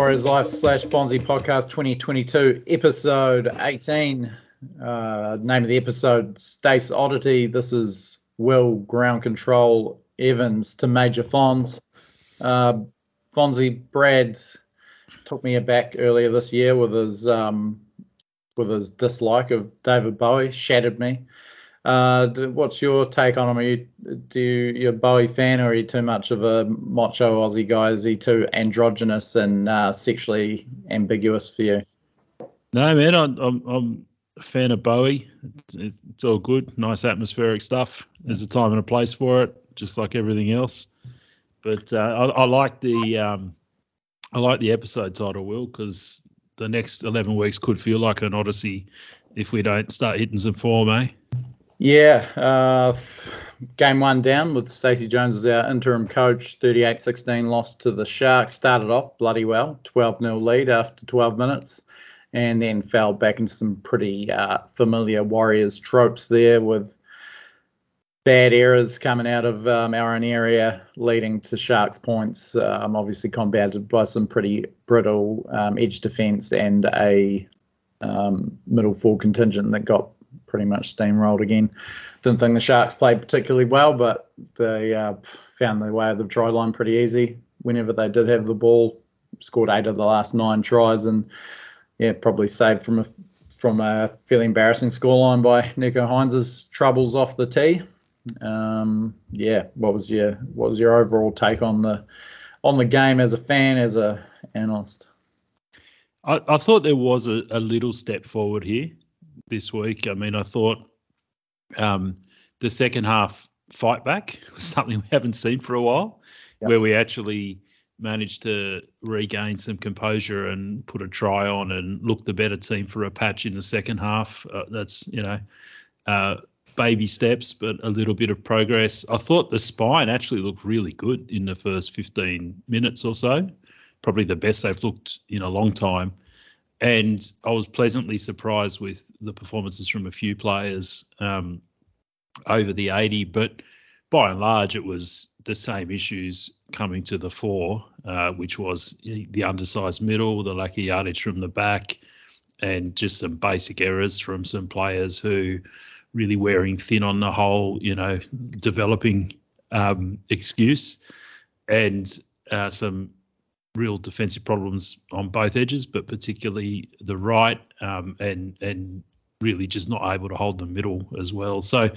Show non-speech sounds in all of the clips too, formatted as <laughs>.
Warriors Life slash Fonzie podcast 2022, episode 18. Uh, name of the episode, Stace Oddity. This is Will Ground Control Evans to Major Fonz. Uh, Fonzie Brad took me aback earlier this year with his um, with his dislike of David Bowie, shattered me. Uh, what's your take on him? Are you, do you, you a Bowie fan, or are you too much of a macho Aussie guy? Is he too androgynous and uh, sexually ambiguous for you? No, man, I'm, I'm, I'm a fan of Bowie. It's, it's, all good, nice atmospheric stuff. There's a time and a place for it, just like everything else. But uh, I, I, like the um, I like the episode title, Will, because the next 11 weeks could feel like an odyssey if we don't start hitting some form, eh? Yeah, uh, game one down with Stacey Jones as our interim coach. 38-16 loss to the Sharks. Started off bloody well, 12-0 lead after 12 minutes, and then fell back into some pretty uh, familiar Warriors tropes there with bad errors coming out of um, our own area, leading to Sharks points. Um, obviously combated by some pretty brittle um, edge defence and a um, middle full contingent that got pretty much steamrolled again. Didn't think the Sharks played particularly well, but they uh, found their way of the try line pretty easy whenever they did have the ball. Scored eight of the last nine tries, and yeah, probably saved from a from a fairly embarrassing scoreline by Nicho Hynes's troubles off the tee. Um, yeah, what was your what was your overall take on the on the game as a fan, as a analyst? I, I thought there was a, a little step forward here this week. I mean, I thought um, the second half fight back <laughs> was something we haven't seen for a while, yep. where we actually managed to regain some composure and put a try on and look the better team for a patch in the second half. Uh, that's you know. Uh, baby steps, but a little bit of progress. I thought the spine actually looked really good in the first 15 minutes or so, probably the best they've looked in a long time and I was pleasantly surprised with the performances from a few players um, over the 80. But by and large, it was the same issues coming to the fore, uh, which was the undersized middle, the lack of yardage from the back, and just some basic errors from some players who really wearing thin on the whole, you know, developing um, excuse, and uh, some real defensive problems on both edges, but particularly the right, um, and and really just not able to hold the middle as well. So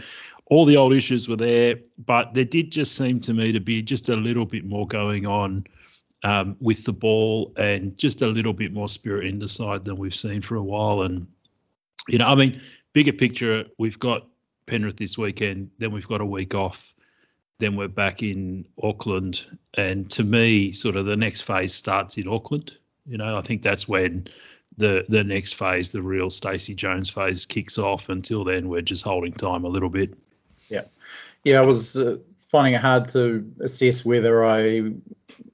all the old issues were there, but there did just seem to me to be just a little bit more going on um, with the ball and just a little bit more spirit in the side than we've seen for a while. And you know, I mean, bigger picture, we've got Penrith this weekend, then we've got a week off then we're back in Auckland. And to me, sort of the next phase starts in Auckland. You know, I think that's when the the next phase, the real Stacey Jones phase, kicks off. Until then, we're just holding time a little bit. Yeah, yeah. I was uh, finding it hard to assess whether I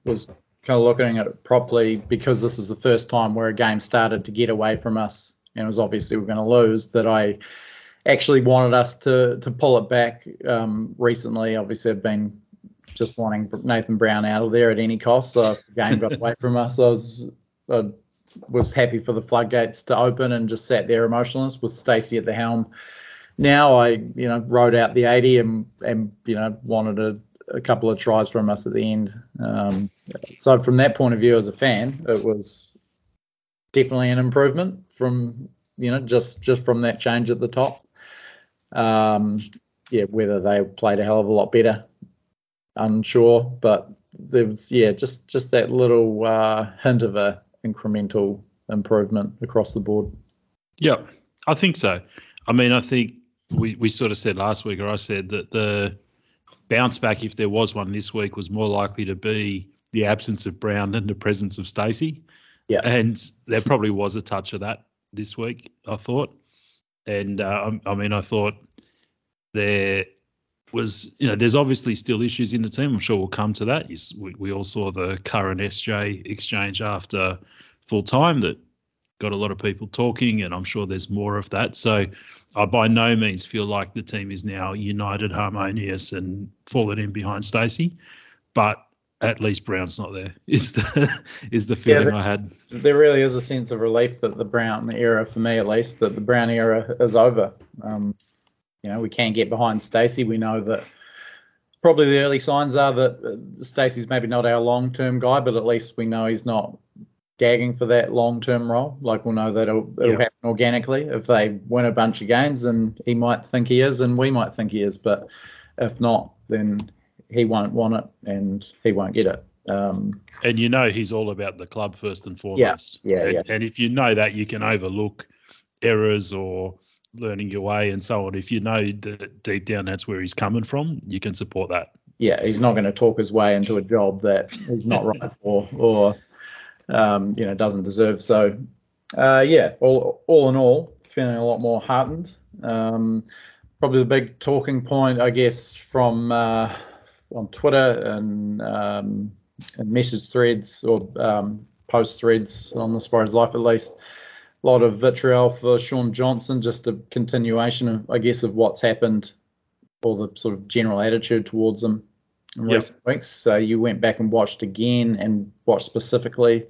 was kind of looking at it properly because this is the first time where a game started to get away from us, and it was obviously we're going to lose. That I actually wanted us to to pull it back um, recently. Obviously, I've been just wanting Nathan Brown out of there at any cost. So if the game got away from us, I was I was happy for the floodgates to open and just sat there emotionless with Stacey at the helm. Now I you know rode out the 80 and and you know wanted a, a couple of tries from us at the end. Um, so from that point of view, as a fan, it was definitely an improvement from you know just just from that change at the top. Um, yeah, whether they played a hell of a lot better, unsure. But there was yeah, just just that little uh, hint of a incremental improvement across the board. Yeah, I think so. I mean, I think we, we sort of said last week, or I said that the bounce back, if there was one this week, was more likely to be the absence of Brown than the presence of Stacey. Yeah. And there probably was a touch of that this week, I thought. And uh, I, mean, I thought there was, you know, there's obviously still issues in the team. I'm sure we'll come to that. We, we all saw the current SJ exchange after full time that got a lot of people talking, and I'm sure there's more of that. So I by no means feel like the team is now united, harmonious, and fallen in behind Stacey. But at least Brown's not there. <laughs> Is the is the feeling there, I had. There really is a sense of relief that the Brown era, for me at least, that the Brown era is over. Um, you know, we can get behind Stacey. We know that probably the early signs are that Stacey's maybe not our long-term guy, but at least we know he's not gagging for that long-term role. Like we'll know that it'll, it'll yeah. happen organically. If they win a bunch of games, and he might think he is, and we might think he is. But if not, then he won't want it, and he won't get it. Um, and you know he's all about the club first and foremost. Yeah, yeah, and, yeah. And if you know that, you can overlook errors or learning your way and so on. If you know that deep down that's where he's coming from, you can support that. Yeah, he's not going to talk his way into a job that he's not right <laughs> for or um, you know doesn't deserve. So uh, yeah, all all in all, feeling a lot more heartened. Um, probably the big talking point, I guess, from uh, on Twitter and um, and message threads or um, post threads on the Spiders Life at least a lot of vitriol for Shaun Johnson, just a continuation of, I guess, of what's happened or the sort of general attitude towards him in yep. recent weeks. So you went back and watched again and watched specifically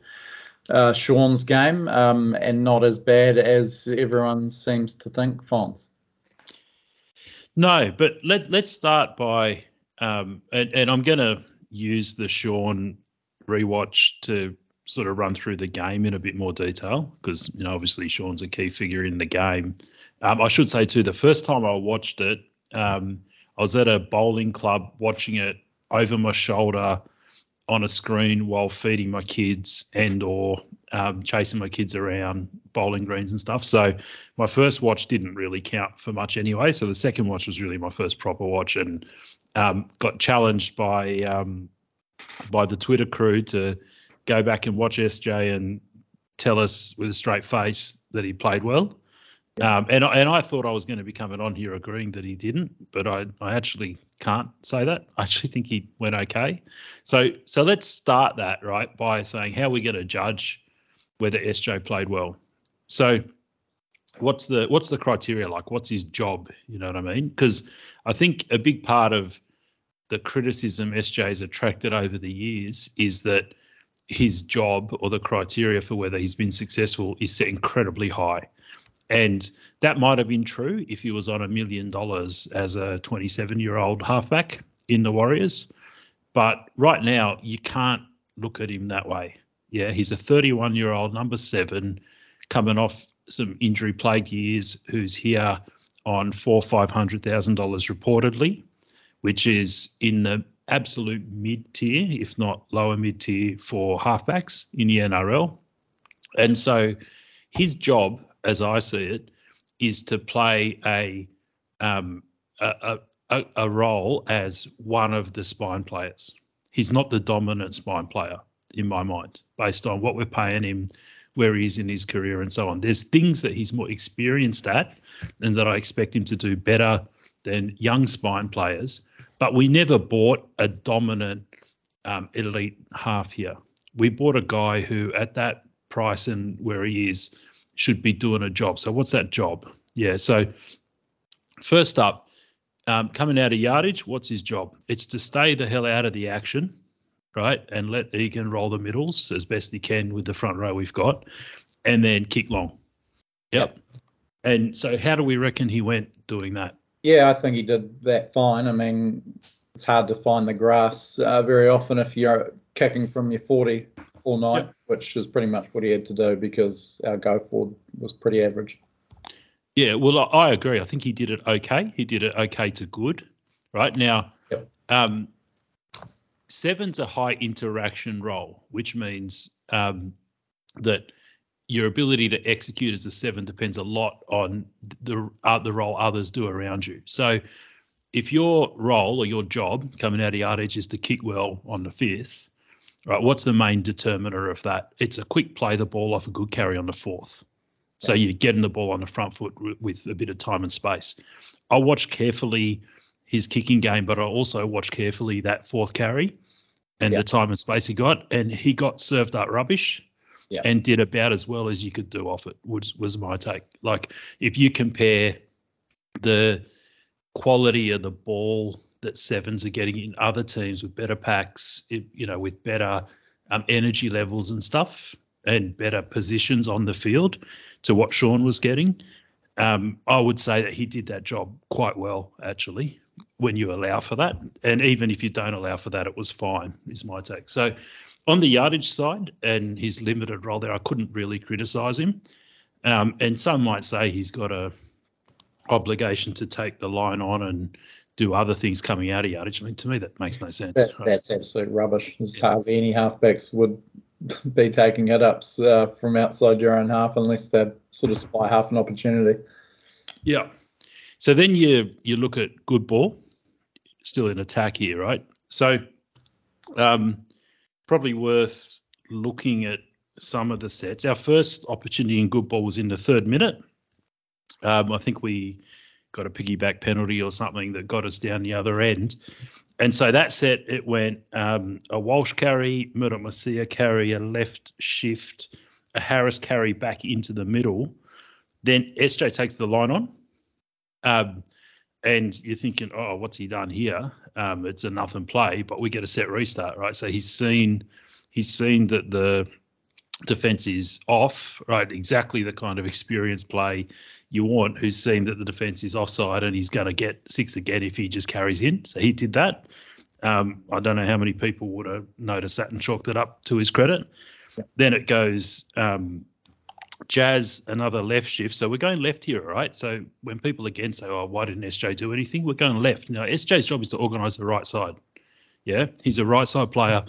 uh, Shaun's game, um, and not as bad as everyone seems to think, Fonz. No, but let let's start by, um, and, and I'm going to use the Shaun rewatch to sort of run through the game in a bit more detail because you know obviously Shaun's a key figure in the game. Um, I should say too, the first time I watched it, um, I was at a bowling club watching it over my shoulder on a screen while feeding my kids and or um, chasing my kids around bowling greens and stuff. So my first watch didn't really count for much anyway. So the second watch was really my first proper watch and um, got challenged by um, by the Twitter crew to go back and watch SJ and tell us with a straight face that he played well. Um, and and I thought I was going to be coming on here agreeing that he didn't, but I I actually can't say that. I actually think he went okay. So so let's start that right by saying how are we going to judge whether SJ played well. So what's the what's the criteria like? What's his job? You know what I mean? Because I think a big part of the criticism SJ's attracted over the years is that his job or the criteria for whether he's been successful is set incredibly high. And that might have been true if he was on a million dollars as a 27 year old halfback in the Warriors. But right now, you can't look at him that way. Yeah, he's a 31 year old number seven coming off some injury plagued years who's here on four, five hundred thousand dollars reportedly, which is in the absolute mid tier, if not lower mid tier, for halfbacks in the NRL. And so his job, as I see it, is to play a um, a, a, a role as one of the spine players. He's not the dominant spine player in my mind, based on what we're paying him, where he is in his career, and so on. There's things that he's more experienced at, and that I expect him to do better than young spine players. But we never bought a dominant um, elite half here. We bought a guy who, at that price and where he is, should be doing a job. So, what's that job? Yeah. So, first up, um, coming out of yardage, what's his job? It's to stay the hell out of the action, right? And let Egan roll the middles as best he can with the front row we've got, and then kick long. Yep. yep. And so, how do we reckon he went doing that? Yeah, I think he did that fine. I mean, it's hard to find the grass uh, very often if you're kicking from your 40 all night, yep. which is pretty much what he had to do because our go forward was pretty average. Yeah, well, I agree. I think he did it okay. He did it okay to good. Right now, yep. um, seven's a high interaction role, which means um, that your ability to execute as a seven depends a lot on the uh, the role others do around you. So, if your role or your job coming out of yardage is to kick well on the fifth, right? What's the main determiner of that? It's a quick play the ball off a good carry on the fourth. So you're getting the ball on the front foot with a bit of time and space. I watch carefully his kicking game, but I also watched carefully that fourth carry and the time and space he got, and he got served up rubbish yeah. and did about as well as you could do off it. Was was my take. Like if you compare the quality of the ball that sevens are getting in other teams with better packs, you know, with better um, energy levels and stuff, and better positions on the field to what Shaun was getting. Um, I would say that he did that job quite well, actually, when you allow for that. And even if you don't allow for that, it was fine, is my take. So on the yardage side and his limited role there, I couldn't really criticise him. Um, and some might say he's got a obligation to take the line on and do other things coming out of yardage. I mean, to me, that makes no sense. That, right? That's absolute rubbish. There's hardly any halfbacks would <laughs> be taking it up uh, from outside your own half unless they sort of spy half an opportunity. Yeah. So then you you look at good ball, still in attack here, right? So um, probably worth looking at some of the sets. Our first opportunity in good ball was in the third minute. Um, I think we got a piggyback penalty or something that got us down the other end. And so that set, it went um, a Walsh carry, Murdoch Masila carry, a left shift, a Harris carry back into the middle. Then SJ takes the line on. Um, and you're thinking, oh, what's he done here? Um, it's a nothing play, but we get a set restart, right? So he's seen he's seen that the defense is off, right? Exactly the kind of experience play you want, who's seen that the defense is offside and he's going to get six again if he just carries in. So he did that. Um, I don't know how many people would have noticed that and chalked it up to his credit. Yeah. Then it goes um, Jazz, another left shift. So we're going left here, right? So when people again say, oh, why didn't SJ do anything? We're going left. Now, SJ's job is to organise the right side. Yeah, he's a right side player.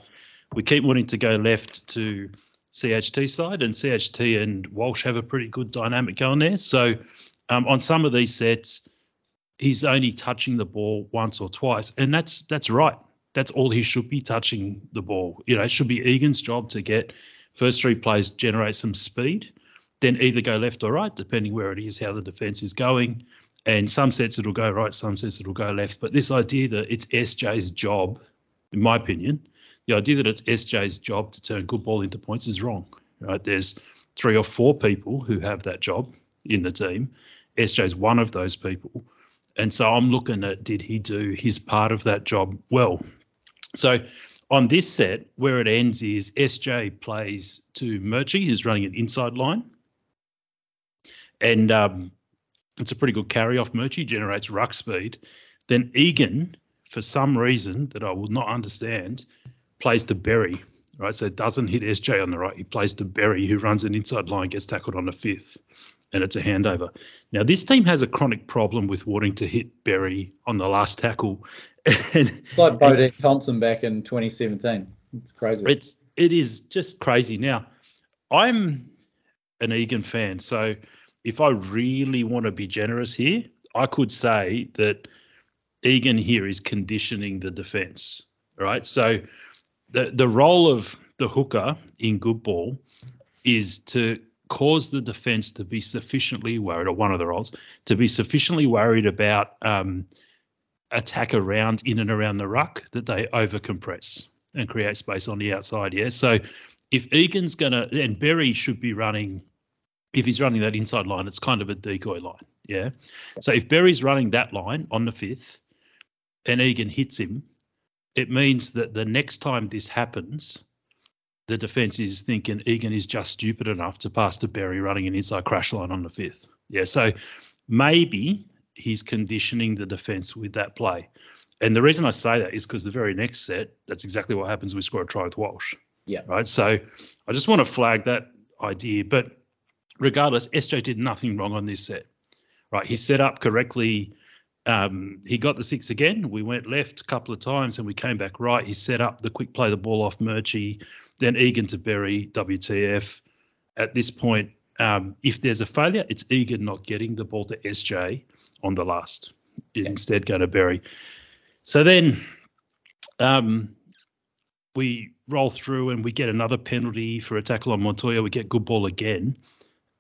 We keep wanting to go left to CHT side, and CHT and Walsh have a pretty good dynamic going there. So um, on some of these sets, he's only touching the ball once or twice, and that's that's right. That's all he should be touching the ball. You know, it should be Egan's job to get first three plays generate some speed, then either go left or right, depending where it is, how the defense is going. And some sets it'll go right, some sets it'll go left. But this idea that it's SJ's job, in my opinion, the idea that it's SJ's job to turn good ball into points is wrong. Right? There's three or four people who have that job in the team. SJ's one of those people. And so I'm looking at did he do his part of that job well? So on this set, where it ends is SJ plays to Murchie, who's running an inside line. And um, it's a pretty good carry off Murchie, generates ruck speed. Then Egan, for some reason that I will not understand, plays to Berry, right? So it doesn't hit SJ on the right. He plays to Berry, who runs an inside line, gets tackled on the fifth, and it's a handover. Now, this team has a chronic problem with wanting to hit Berry on the last tackle. <laughs> it's like Bodene Thompson back in 2017. It's crazy. It's it is just crazy. Now, I'm an Egan fan, so if I really want to be generous here, I could say that Egan here is conditioning the defense, right? So the the role of the hooker in good ball is to cause the defense to be sufficiently worried, or one of the roles, to be sufficiently worried about um, attack around in and around the ruck that they overcompress and create space on the outside. Yeah. So if Egan's gonna and Berry should be running, if he's running that inside line, it's kind of a decoy line. Yeah. So if Berry's running that line on the fifth, and Egan hits him, it means that the next time this happens, the defense is thinking Egan is just stupid enough to pass to Berry running an inside crash line on the fifth. Yeah, so maybe he's conditioning the defense with that play. And the reason I say that is because the very next set, that's exactly what happens. We score a try with Walsh. Yeah. Right. So I just want to flag that idea. But regardless, SJ did nothing wrong on this set. Right. He set up correctly um, he got the six again. We went left a couple of times and we came back right. He set up the quick play the ball off Murchie, then Egan to Berry, WTF. At this point, um, if there's a failure, it's Egan not getting the ball to SJ on the last. Instead, going to Berry. So then um, we roll through and we get another penalty for a tackle on Montoya. We get good ball again.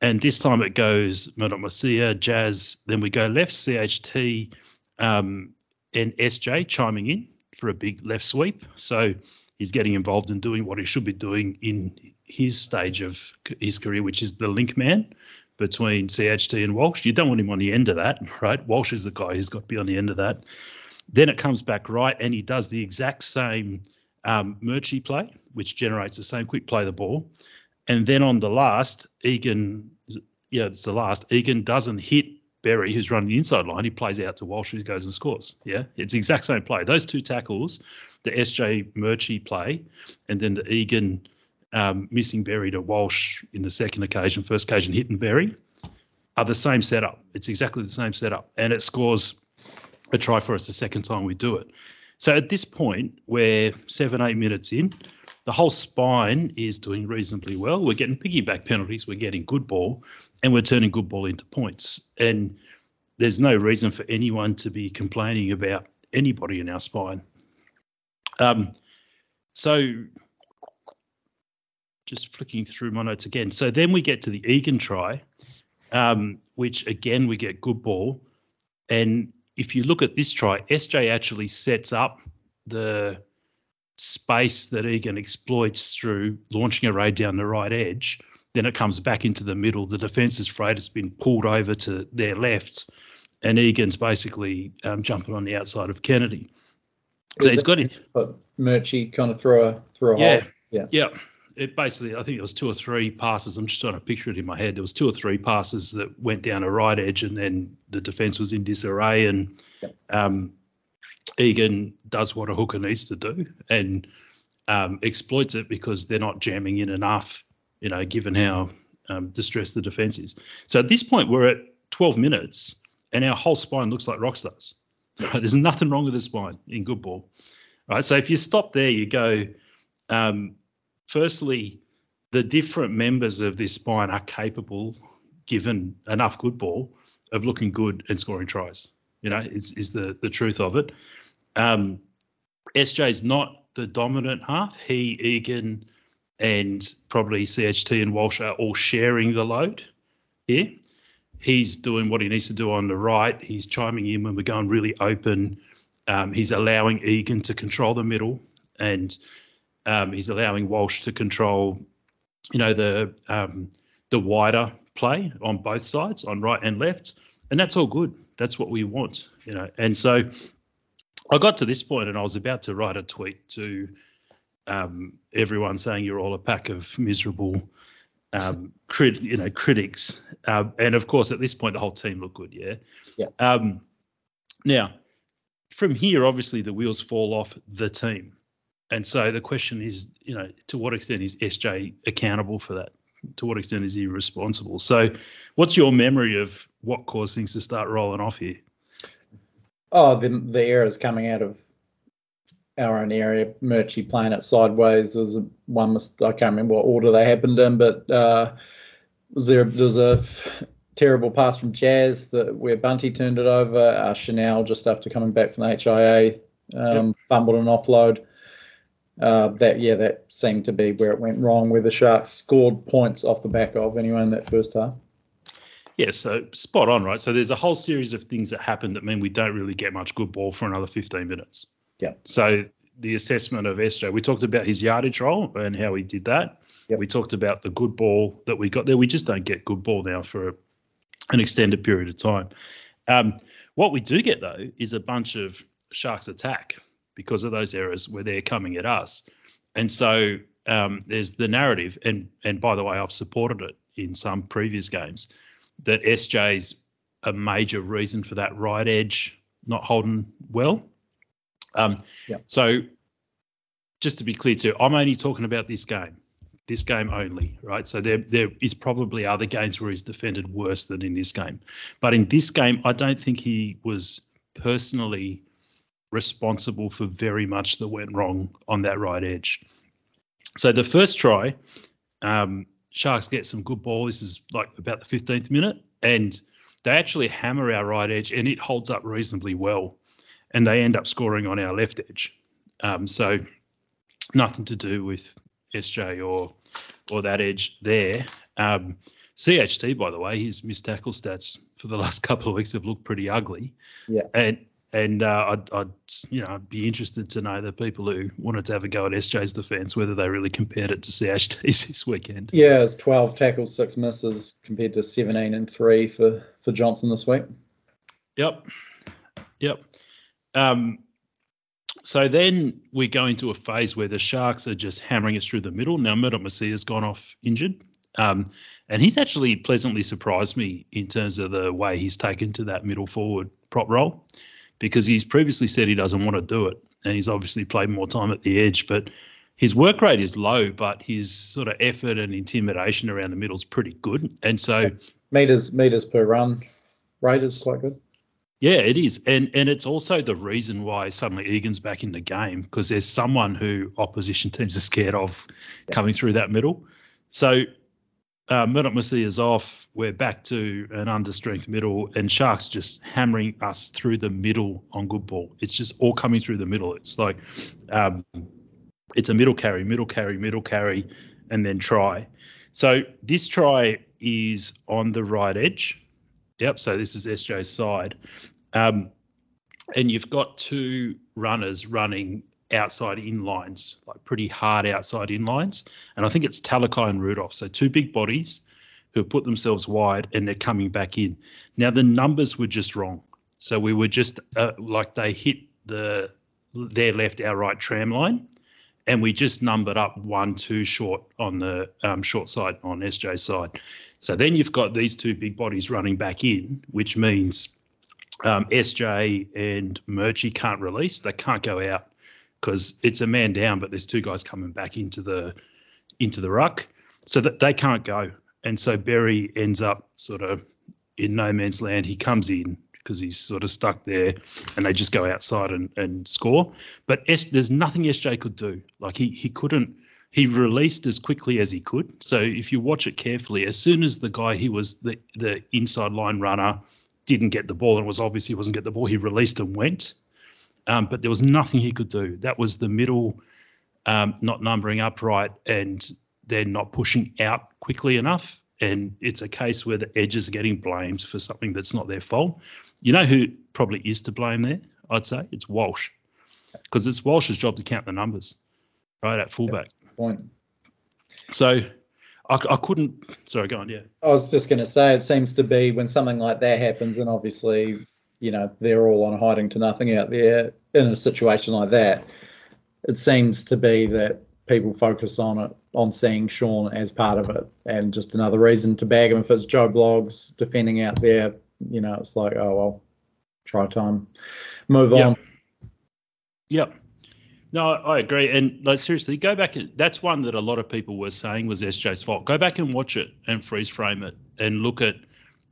And this time it goes Murdoch Masila, Jazz, then we go left, CHT, um, and SJ chiming in for a big left sweep. So he's getting involved in doing what he should be doing in his stage of his career, which is the link man between CHT and Walsh. You don't want him on the end of that, <laughs> right? Walsh is the guy who's got to be on the end of that. Then it comes back right, and he does the exact same um, Murchie play, which generates the same quick play the ball. And then on the last, Egan, yeah, it's the last. Egan doesn't hit Berry, who's running the inside line. He plays out to Walsh, who goes and scores. Yeah, it's the exact same play. Those two tackles, the SJ Murchie play, and then the Egan um, missing Berry to Walsh in the second occasion, first occasion hitting Berry, are the same setup. It's exactly the same setup, and it scores a try for us the second time we do it. So at this point, we're seven, eight minutes in. The whole spine is doing reasonably well. We're getting piggyback penalties. We're getting good ball, and we're turning good ball into points. And there's no reason for anyone to be complaining about anybody in our spine. Um, so just flicking through my notes again. So then we get to the Egan try, um, which again we get good ball, and if you look at this try, SJ actually sets up the space that Egan exploits through launching a raid down the right edge. Then it comes back into the middle. The defence's freight has been pulled over to their left, and Egan's basically um, jumping on the outside of Kennedy. So he's got it. But Murchie kind of throw a throw a yeah, hole. Yeah. Yeah. It basically, I think it was two or three passes. I'm just trying to picture it in my head. There was two or three passes that went down a right edge, and then the defence was in disarray, and Yep. um, Egan does what a hooker needs to do and um, exploits it because they're not jamming in enough. You know, given how um, distressed the defence is. So at this point, we're at 12 minutes, and our whole spine looks like rock stars. Right? <laughs> There's nothing wrong with the spine in good ball. Right. So if you stop there, you go. Um, firstly, the different members of this spine are capable, given enough good ball, of looking good and scoring tries. You know, is is the the truth of it. Um, SJ's not the dominant half. He, Egan, and probably CHT and Walsh are all sharing the load here. He's doing what he needs to do on the right. He's chiming in when we're going really open. Um, he's allowing Egan to control the middle, and um, he's allowing Walsh to control, you know, the um, the wider play on both sides, on right and left, and that's all good. That's what we want, you know. And so, I got to this point, and I was about to write a tweet to um, everyone saying you're all a pack of miserable, um, crit, you know, critics. Um, and of course, at this point, the whole team looked good. Yeah. Yeah. Um, now, from here, obviously, the wheels fall off the team. And so the question is, you know, to what extent is SJ accountable for that? To what extent is he responsible? So, what's your memory of what caused things to start rolling off here? Oh, the the errors coming out of our own area. Murchie playing it sideways. There was one mistake. I can't remember what order they happened in, but uh, was there there's a terrible pass from Jazz that where Bunty turned it over. Uh, Chanel just after coming back from the HIA um, fumbled an offload. Uh, that yeah, that seemed to be where it went wrong. Where the Sharks scored points off the back of anyone in that first half. Yeah, so spot on, right? So there's a whole series of things that happen that mean we don't really get much good ball for another 15 minutes. Yeah. So the assessment of SJ, we talked about his yardage role and how he did that. Yep. We talked about the good ball that we got there. We just don't get good ball now for a, an extended period of time. Um, what we do get though is a bunch of Sharks attack because of those errors where they're coming at us, and so um, there's the narrative. And and by the way, I've supported it in some previous games that SJ's a major reason for that right edge not holding well. Um, Yeah. So just to be clear too, I'm only talking about this game, this game only, right? So there there is probably other games where he's defended worse than in this game, but in this game, I don't think he was personally responsible for very much that went wrong on that right edge. So the first try, um, Sharks get some good ball. This is like about the 15th minute, and they actually hammer our right edge, and it holds up reasonably well, and they end up scoring on our left edge. Um, so nothing to do with SJ or or that edge there. Um, CHT, by the way, his missed tackle stats for the <laughs> last couple of weeks have looked pretty ugly. Yeah. And and uh, I'd, I'd you know I'd be interested to know the people who wanted to have a go at SJ's defence whether they really compared it to CHT's <laughs> this weekend. Yeah, it's 12 tackles, six misses compared to 17 and three for for Johnson this week. Yep. Yep. Um, So then we go into a phase where the Sharks are just hammering us through the middle. Now Murdoch Masila has gone off injured, um, and he's actually pleasantly surprised me in terms of the way he's taken to that middle forward prop role, because he's previously said he doesn't want to do it, and he's obviously played more time at the edge, but his work rate is low, but his sort of effort and intimidation around the middle is pretty good, and so meters meters per run rate is quite good. Yeah, it is, and and it's also the reason why suddenly Egan's back in the game because there's someone who opposition teams are scared of yeah. coming through that middle. So uh, Masila is off. We're back to an understrength middle, and Sharks just hammering us through the middle on good ball. It's just all coming through the middle. It's like um, it's a middle carry, middle carry, middle carry, and then try. So this try is on the right edge Yep. So this is SJ's side. Um, and you've got two runners running outside in lines, like pretty hard outside in lines. And I think it's Talakai and Rudolf. So two big bodies who put themselves wide and they're coming back in. Now the numbers were just wrong. So we were just uh, like they hit the their left, our right tram line, and we just numbered up one, two short on the um, short side on SJ's side. So then you've got these two big bodies running back in, which means um, SJ and Murchie can't release. They can't go out because it's a man down, but there's two guys coming back into the into the ruck, so that they can't go. And so Berry ends up sort of in no man's land. He comes in because he's sort of stuck there, and they just go outside and, and score. But S, there's nothing SJ could do. Like he he couldn't he released as quickly as he could. So if you watch it carefully, as soon as the guy he was the the inside line runner didn't get the ball and was obvious he wasn't get the ball, he released and went. Um, but there was nothing he could do. That was the middle um, not numbering upright and then not pushing out quickly enough. And it's a case where the edges are getting blamed for something that's not their fault. You know who probably is to blame there? I'd say it's Walsh, because it's Walsh's job to count the numbers, right at fullback point. So I, I couldn't. Sorry, go on. Yeah. I was just going to say it seems to be when something like that happens, and obviously, you know, they're all on hiding to nothing out there in a situation like that. It seems to be that people focus on it, on seeing Shaun as part of it, and just another reason to bag him. If it's Joe Blogs defending out there, you know, it's like, oh well, try time, move yep. on. Yep. No, I agree. And like seriously, go back. And, that's one that a lot of people were saying was SJ's fault. Go back and watch it and freeze frame it and look at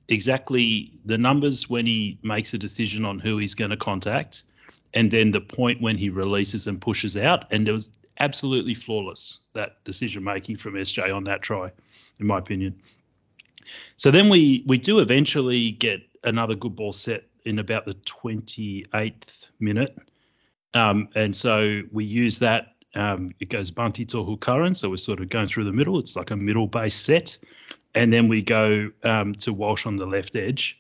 exactly the numbers when he makes a decision on who he's going to contact, and then the point when he releases and pushes out. And it was absolutely flawless that decision making from SJ on that try, in my opinion. So then we we do eventually get another good ball set in about the 28th minute um, and so we use that. Um, it goes Bunty Tohu Curran, so we're sort of going through the middle. It's like a middle base set. And then we go um, to Walsh on the left edge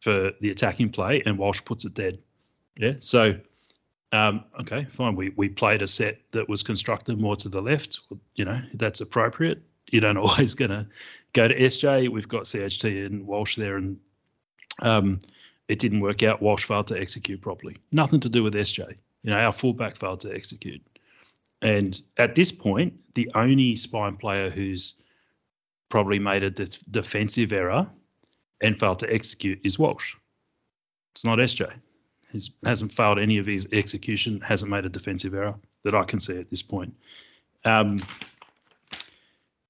for the attacking play, and Walsh puts it dead. Yeah. So, um, okay, fine. We, we played a set that was constructed more to the left. You know, that's appropriate. You don't <laughs> always to go to SJ. We've got CHT and Walsh there, and um, it didn't work out. Walsh failed to execute properly. Nothing to do with SJ. You know, our fullback failed to execute. And at this point, the only spine player who's probably made a de- defensive error and failed to execute is Walsh. It's not SJ. He hasn't failed any of his execution, hasn't made a defensive error that I can see at this point. Um,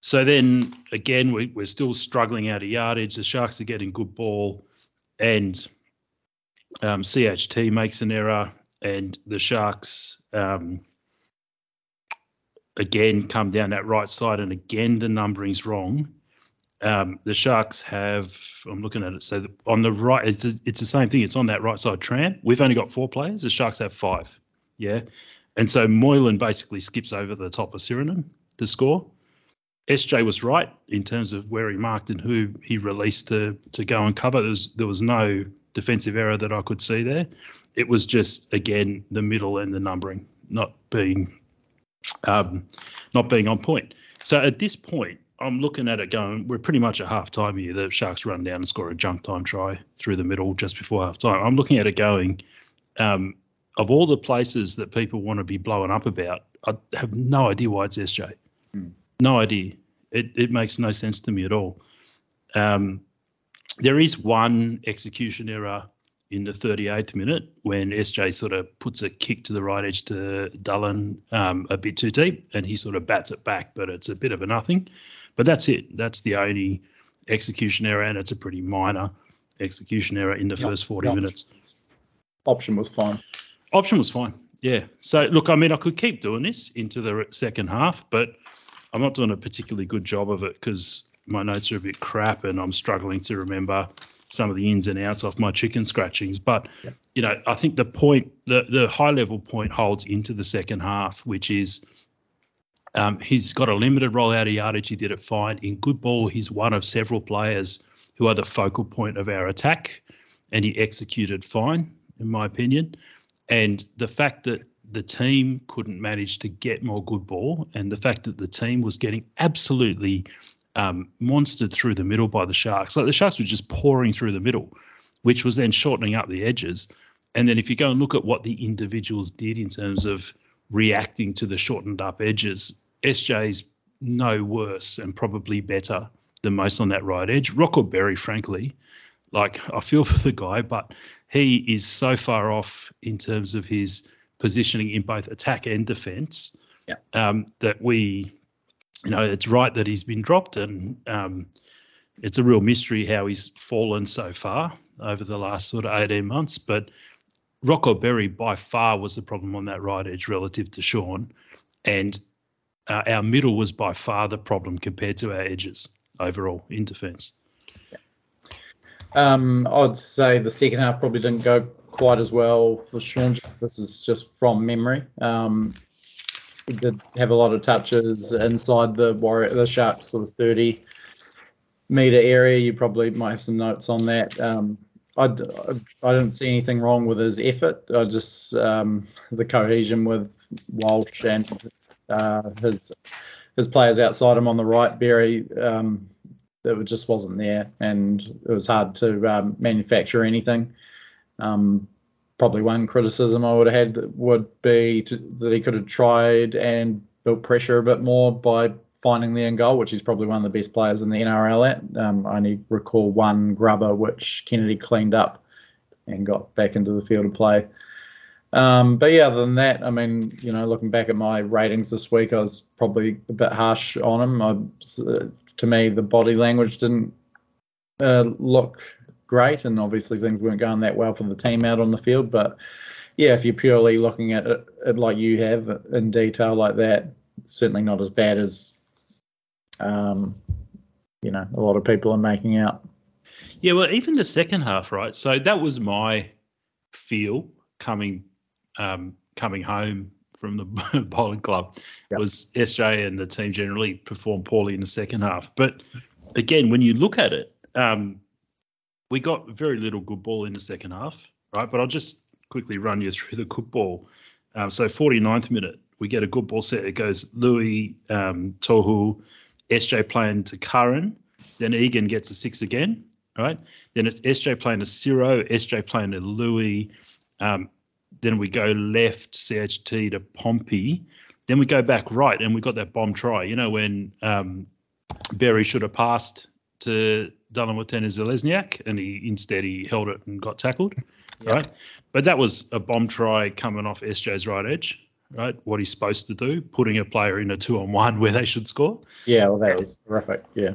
so then again, we, are still struggling out of yardage. The Sharks are getting good ball, and um, CHT makes an error and the Sharks um, again come down that right side, and again the numbering's wrong. Um, the Sharks have, I'm looking at it, so on the right, it's, it's the same thing. It's on that right side tram. We've only got four players. The Sharks have five. Yeah. And so Moylan basically skips over the top of Sironen to score. SJ was right in terms of where he marked and who he released to to go and cover. There was, there was no defensive error that I could see there. It was just again the middle and the numbering not being um, not being on point. So at this point, I'm looking at it going, we're pretty much at half time here. The Sharks run down and score a junk time try through the middle just before half time. I'm looking at it going, um, of all the places that people want to be blowing up about, I have no idea why it's SJ. Hmm. No idea. It, it makes no sense to me at all. Um, there is one execution error in the 38th minute when SJ sort of puts a kick to the right edge to Dallin um, a bit too deep and he sort of bats it back, but it's a bit of a nothing. But that's it. That's the only execution error, and it's a pretty minor execution error in the Yep, first 40 yep. minutes. Option was fine. Option was fine. Yeah. So look, I mean, I could keep doing this into the second half, but I'm not doing a particularly good job of it because my notes are a bit crap and I'm struggling to remember some of the ins and outs off my chicken scratchings. But Yep. you know, I think the point, the the high level point holds into the second half, which is. Um, he's got a limited rollout of yardage. He did it fine. In good ball, he's one of several players who are the focal point of our attack, and he executed fine, in my opinion. And the fact that the team couldn't manage to get more good ball, and the fact that the team was getting absolutely um, monstered through the middle by the Sharks, like the Sharks were just pouring through the middle, which was then shortening up the edges. And then if you go and look at what the individuals did in terms of reacting to the shortened up edges, SJ's no worse and probably better than most on that right edge. Rocco Berry, frankly, like I feel <laughs> for the guy, but he is so far off in terms of his positioning in both attack and defence Yeah. um, that we, you know, it's right that he's been dropped, and um, it's a real mystery how he's fallen so far over the last sort of 18 months. But Rocco Berry by far was the problem on that right edge relative to Shaun, and uh, our middle was by far the problem compared to our edges overall in defence. Um, I'd say the second half probably didn't go quite as well for Shaun. This is just from memory. Um, he did have a lot of touches inside the Warrior, the Sharks sort of 30 meter area. You probably might have some notes on that. Um, I, I didn't see anything wrong with his effort. I just um, the cohesion with Walsh and uh, his his players outside him on the right, Berry. Um, it just wasn't there, and it was hard to um, manufacture anything. Um, probably one criticism I would have had would be to, that he could have tried and built pressure a bit more by finding the end goal, which he's probably one of the best players in the NRL at. Um, I only recall one grubber which Kennedy cleaned up and got back into the field of play. Um, but yeah, other than that, I mean, you know, looking back at my ratings this week, I was probably a bit harsh on him. I, uh, to me, the body language didn't uh, look great, and obviously things weren't going that well for the team out on the field. But yeah, if you're purely looking at it, it like you have in detail like that, certainly not as bad as um, you know a lot of people are making out. Yeah, well, even the second half, right? So that was my feel coming um, coming home from the <laughs> bowling club Yep. was SJ and the team generally performed poorly in the second half. But again, when you look at it, um, we got very little good ball in the second half, right? But I'll just quickly run you through the good ball. Um, so 49th minute, we get a good ball set. It goes Louis, um, Tohu, SJ playing to Curran. Then Egan gets a six again, right? Then it's SJ playing to Ciro, SJ playing to Louis. Um, then we go left, CHT to Pompey. Then we go back right, and we got that bomb try. You know when um, Berry should have passed to Dallin Watene-Zelezniak, and he instead he held it and got tackled, right? But that was a bomb try coming off SJ's right edge, right? What he's supposed to do, putting a player in a two on one <laughs> where they should score. Yeah, well, that is terrific. Yeah.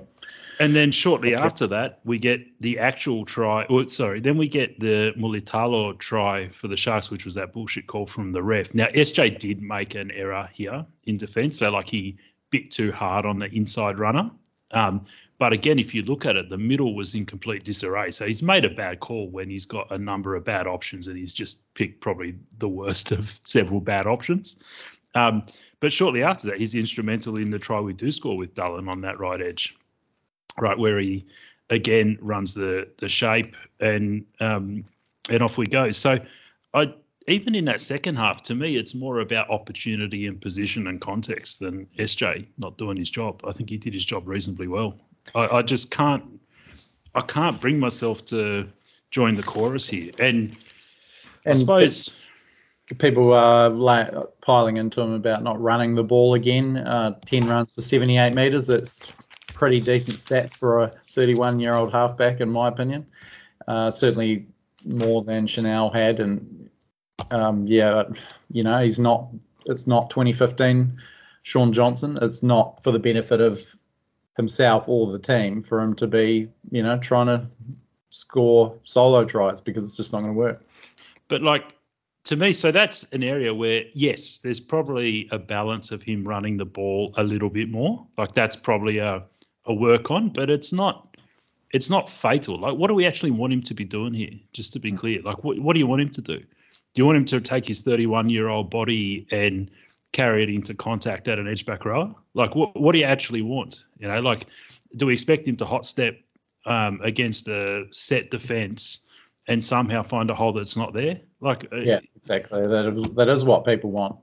And then shortly after that, we get the actual try. Or sorry, then we get the Mulitalo try for the Sharks, which was that bullshit call from the ref. Now SJ did make an error here in defence, so like he bit too hard on the inside runner. Um, but again, if you look at it, the middle was in complete disarray. So he's made a bad call when he's got a number of bad options, and he's just picked probably the worst <laughs> of several bad options. Um, but shortly after that, he's instrumental in the try we do score with Dallin on that right edge right where he again runs the the shape and um, and off we go. So I even in that second half, to me, it's more about opportunity and position and context than SJ not doing his job. I think he did his job reasonably well. I, I just can't I can't bring myself to join the chorus here. And, I suppose people are la- piling into him about not running the ball again. Uh, 10 runs for 78 metres. That's pretty decent stats for a 31 year old halfback, in my opinion. Uh, certainly more than Chanel had. And um, yeah, you know, he's not, it's not 2015 Shaun Johnson. It's not for the benefit of himself or the team for him to be, you know, trying to score solo tries because it's just not going to work. But like to me, so that's an area where yes, there's probably a balance of him running the ball a little bit more. Like that's probably a a work on, but it's not it's not fatal. Like what do we actually want him to be doing here? Just to be clear, like what what do you want him to do? Do you want him to take his 31 year old body and carry it into contact at an edge back row? Like what what do you actually want? You know, like do we expect him to hot step um, against a set defense and somehow find a hole that's not there. Like uh, yeah, exactly. That is, that is what people want.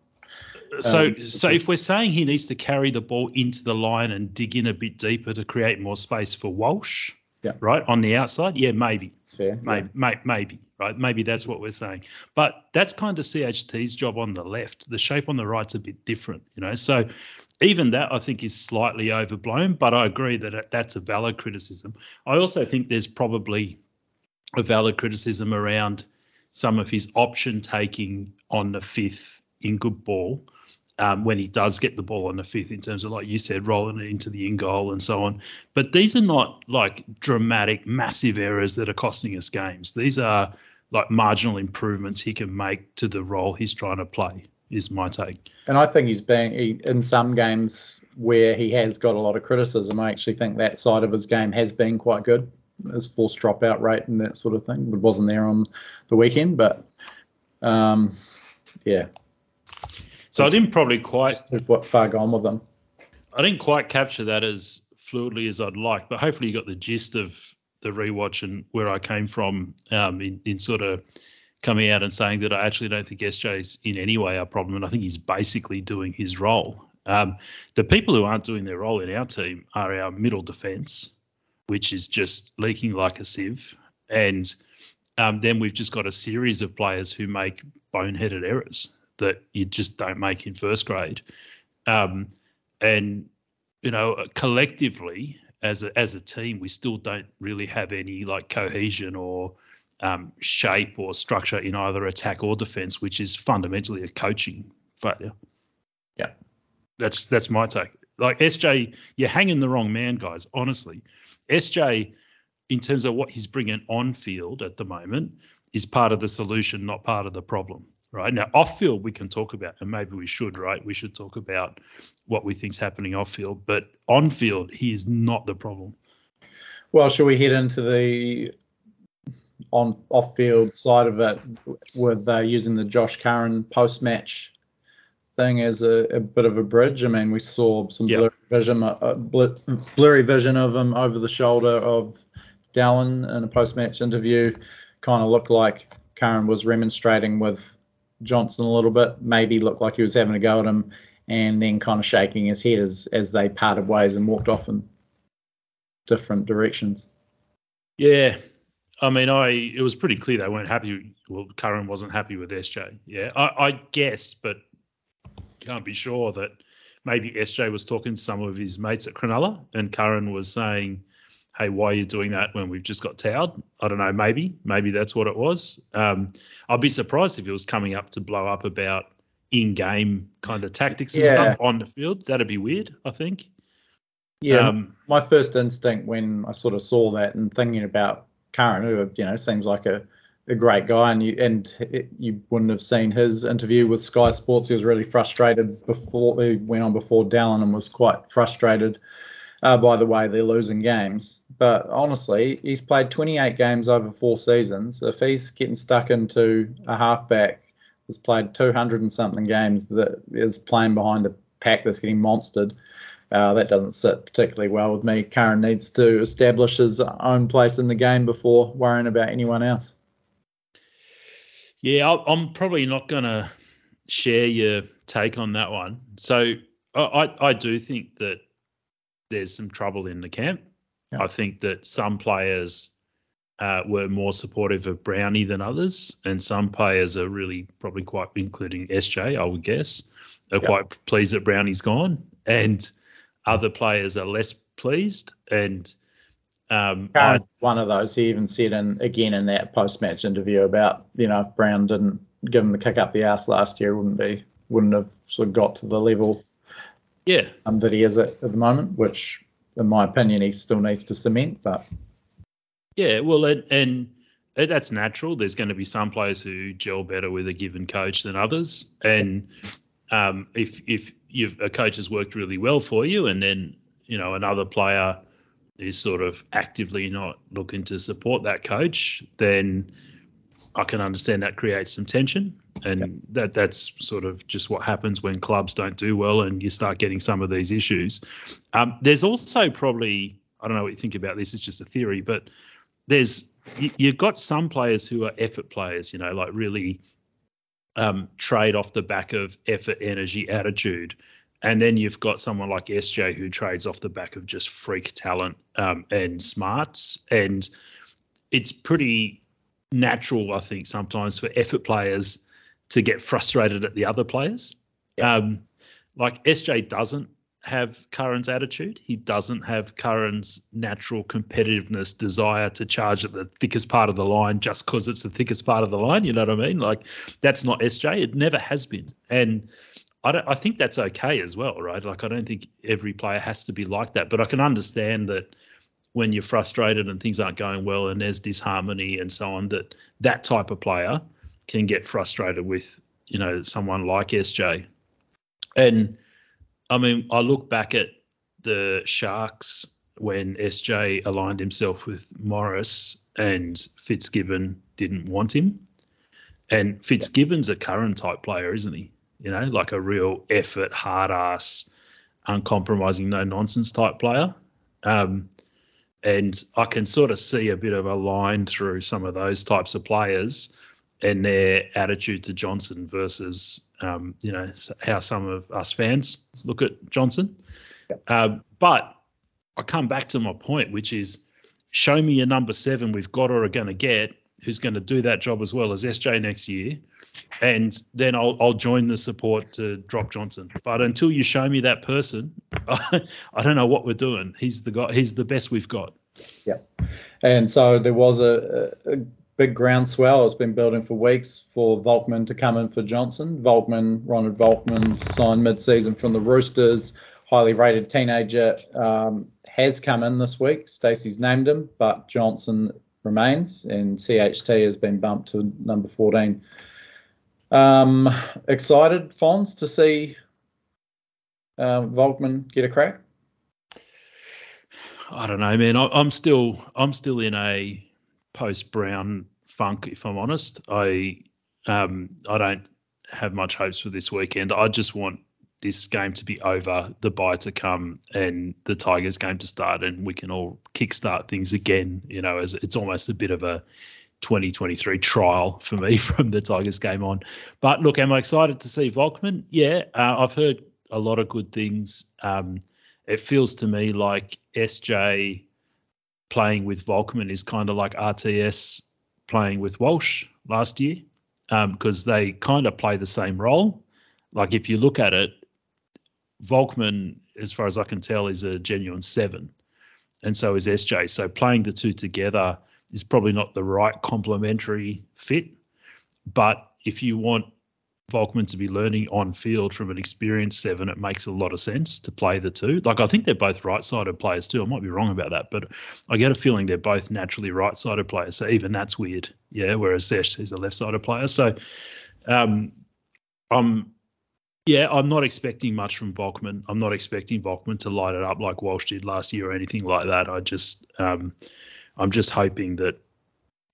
So um, so if we're saying he needs to carry the ball into the line and dig in a bit deeper to create more space for Walsh, yeah. right on the outside, yeah, maybe. It's fair. Maybe, yeah. maybe, right? Maybe that's what we're saying. But that's kind of CHT's job on the left. The shape on the right's a bit different, you know. So even that I think is slightly overblown, but I agree that that's a valid criticism. I also think there's probably a valid criticism around some of his option taking on the fifth in good ball um, when he does get the ball on the fifth in terms of like you said rolling it into the in goal and so on but these are not like dramatic massive errors that are costing us games these are like marginal improvements he can make to the role he's trying to play is my take. And I think he's been he, in some games where he has got a lot of criticism. I actually think that side of his game has been quite good, his forced dropout rate and that sort of thing. It wasn't there on the weekend, but um, yeah. So it's I didn't probably quite too far gone with them. I didn't quite capture that as fluidly as I'd like, but hopefully you got the gist of the rewatch and where I came from um, in, in sort of coming out and saying that I actually don't think SJ's in any way a problem, and I think he's basically doing his role. Um, the people who aren't doing their role in our team are our middle defence, which is just leaking like a sieve, and um, then we've just got a series of players who make boneheaded errors that you just don't make in first grade, um, and you know collectively as a, as a team we still don't really have any like cohesion or um, shape or structure in either attack or defense, which is fundamentally a coaching failure. Yeah, that's that's my take. Like SJ, you're hanging the wrong man, guys. Honestly, SJ, in terms of what he's bringing on field at the moment, is part of the solution, not part of the problem. Right now, off field we can talk about, and maybe we should. Right, we should talk about what we think's happening off field, but on field he is not the problem. Well, shall we head into the on off field side of it with uh, using the Josh Curran post match thing as a, a, bit of a bridge. I mean, we saw some yep. blurry vision, uh, blurry vision of him over the shoulder of Dallin in a post match interview. Kind of looked like Curran was remonstrating with Johnson a little bit. Maybe looked like he was having a go at him, and then kind of shaking his head as as they parted ways and walked off in different directions. Yeah, I mean, I it was pretty clear they weren't happy. Well, Curran wasn't happy with SJ. Yeah, I, I guess, but can't be sure that maybe SJ was talking to some of his mates at Cronulla, and Curran was saying, "Hey, why are you doing that when we've just got towed?" I don't know. Maybe, maybe that's what it was. Um, I'd be surprised if it was coming up to blow up about in-game kind of tactics and yeah. stuff on the field. That'd be weird. I think. Yeah, um, my first instinct when I sort of saw that and thinking about Curran, who you know seems like a, a great guy, and you and it, you wouldn't have seen his interview with Sky Sports. He was really frustrated before he went on before Dallin and was quite frustrated uh, by the way they're losing games. But honestly, he's played 28 games over four seasons. If he's getting stuck into a halfback that's played 200 and something games that is playing behind a pack that's getting monstered uh, that doesn't sit particularly well with me. Curran needs to establish his own place in the game before worrying about anyone else. Yeah, I'm probably not going to share your take on that one. So I, I do think that there's some trouble in the camp. Yeah. I think that some players uh, were more supportive of Brownie than others, and some players are really probably quite, including SJ, I would guess, are yep. quite pleased that Brownie's gone, and other players are less pleased. And um, I, one of those. He even said and again in that post-match interview about you know if Brown didn't give him the kick up the ass last year, wouldn't be wouldn't have sort of got to the level yeah um, that he is at, at the moment, which in my opinion he still needs to cement. But yeah, well, and, and that's natural. There's going to be some players who gel better with a given coach than others, and um, if if you've, a coach has worked really well for you, and then you know another player is sort of actively not looking to support that coach, then I can understand that creates some tension, and yep. that that's sort of just what happens when clubs don't do well, and you start getting some of these issues. Um, there's also probably I don't know what you think about this. It's just a theory, but there's you, you've got some players who are effort players, you know, like really um, trade off the back of effort, energy, attitude. And then you've got someone like SJ who trades off the back of just freak talent um, and smarts. And it's pretty natural, I think, sometimes for effort players to get frustrated at the other players. Yeah. Um, like SJ doesn't have Curran's attitude. He doesn't have Curran's natural competitiveness, desire to charge at the thickest part of the line just because it's the thickest part of the line. You know what I mean? Like that's not SJ. It never has been. And I don't. I think that's okay as well, right? Like I don't think every player has to be like that, but I can understand that when you're frustrated and things aren't going well and there's disharmony and so on, that that type of player can get frustrated with you know someone like SJ. And I mean, I look back at the Sharks when SJ aligned himself with Morris and Fitzgibbon didn't want him. And Fitzgibbon's a Curran type player, isn't he? You know, like a real effort, hard ass, uncompromising, no nonsense type player. Um, and I can sort of see a bit of a line through some of those types of players and their attitude to Johnson versus um, you know how some of us fans look at Johnson. Uh, but I come back to my point, which is show me a number seven we've got or are going to get who's going to do that job as well as SJ next year, and then I'll I'll join the support to drop Johnson. But until you show me that person, I, <laughs> I don't know what we're doing. He's the guy. He's the best we've got. Yeah, and so there was a, a big groundswell. It's been building for weeks for Volkman to come in for Johnson. Volkman, Ronald Volkman, signed mid-season from the Roosters, highly rated teenager, um, has come in this week. Stacey's named him, but Johnson remains, and CHT has been bumped to number 14. Um, excited, Fonz, to see uh, Volkman get a crack? I don't know, man. I, I'm still, I'm still in a post Brown funk, if I'm honest. I um, I don't have much hopes for this weekend. I just want this game to be over, the bye to come, and the Tigers game to start, and we can all kickstart things again. You know, as it's almost a bit of a 2023 trial for me <laughs> from the Tigers game on. But look, am I excited to see Volkman? Yeah, uh, I've heard a lot of good things. Um, it feels to me like SJ playing with Volkman is kind of like RTS playing with Walsh last year because um, they kind of play the same role. Like if you look at it, Volkman, as far as I can tell, is a genuine seven, and so is SJ. So playing the two together is probably not the right complementary fit. But if you want Volkman to be learning on field from an experienced seven, it makes a lot of sense to play the two. Like I think they're both right-sided players too. I might be wrong about that, but I get a feeling they're both naturally right-sided players. So even that's weird, yeah. Whereas Sesh is a left-sided player. So, um, I'm yeah, I'm not expecting much from Volkman. I'm not expecting Volkman to light it up like Walsh did last year or anything like that. I just um, I'm just hoping that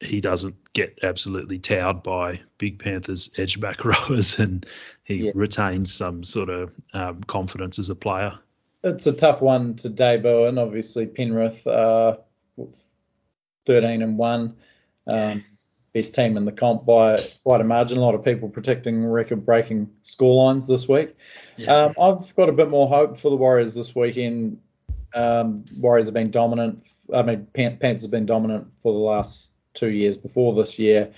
he doesn't get absolutely towed by Big Panthers edge back <laughs> rowers and he yeah. retains some sort of um, confidence as a player. It's a tough one to debut, and obviously Penrith, uh, 13 and 1, um, best team in the comp by quite a margin. A lot of people predicting record breaking scorelines this week. Yeah. Um, I've got a bit more hope for the Warriors this weekend Um, Warriors have been dominant. I mean, Panthers have been dominant for the last two years before this year.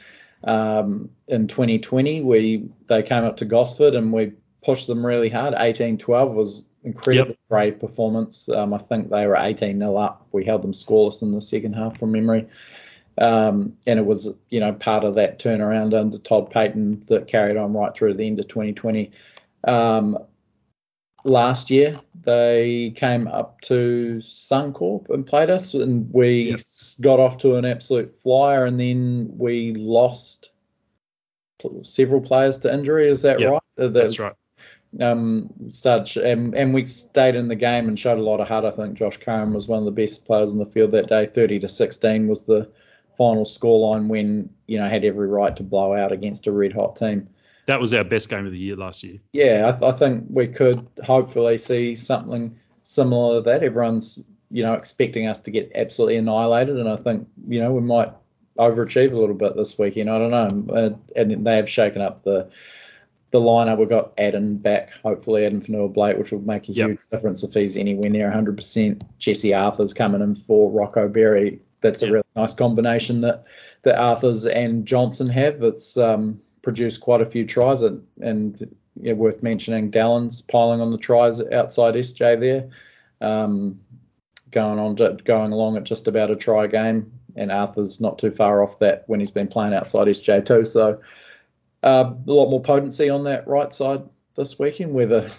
Um, in 2020, we they came up to Gosford and we pushed them really hard. 18-12 was incredibly yep. brave performance. Um, I think they were 18 0 up. We held them scoreless in the second half from memory. Um, and it was, you know, part of that turnaround under Todd Payten that carried on right through the end of 2020. Um, last year, they came up to Suncorp and played us, and we yep. got off to an absolute flyer, and then we lost several players to injury. Is that yep. right? That's, That's right um, started and, and, we stayed in the game and showed a lot of heart. I think Josh Curran was one of the best players in the field that day. 30 to 16 was the final scoreline when you know had every right to blow out against a red hot team. That was our best game of the year last year. Yeah, I, th- I think we could hopefully see something similar to that. Everyone's you know expecting us to get absolutely annihilated, and I think you know we might overachieve a little bit this weekend. I don't know, uh, and they have shaken up the the lineup. We've got Adam back, hopefully Addin Fonua-Blake, which will make a yep. huge difference if he's anywhere near 100%. Jesse Arthars coming in for Rocco Berry. That's yep. a really nice combination that that Arthars and Johnson have. It's um, produced quite a few tries, and, and yeah, worth mentioning Dallins piling on the tries outside SJ there. Um, going on to, going along at just about a try game, and Arthars not too far off that when he's been playing outside SJ too. So uh, a lot more potency on that right side this weekend. Whether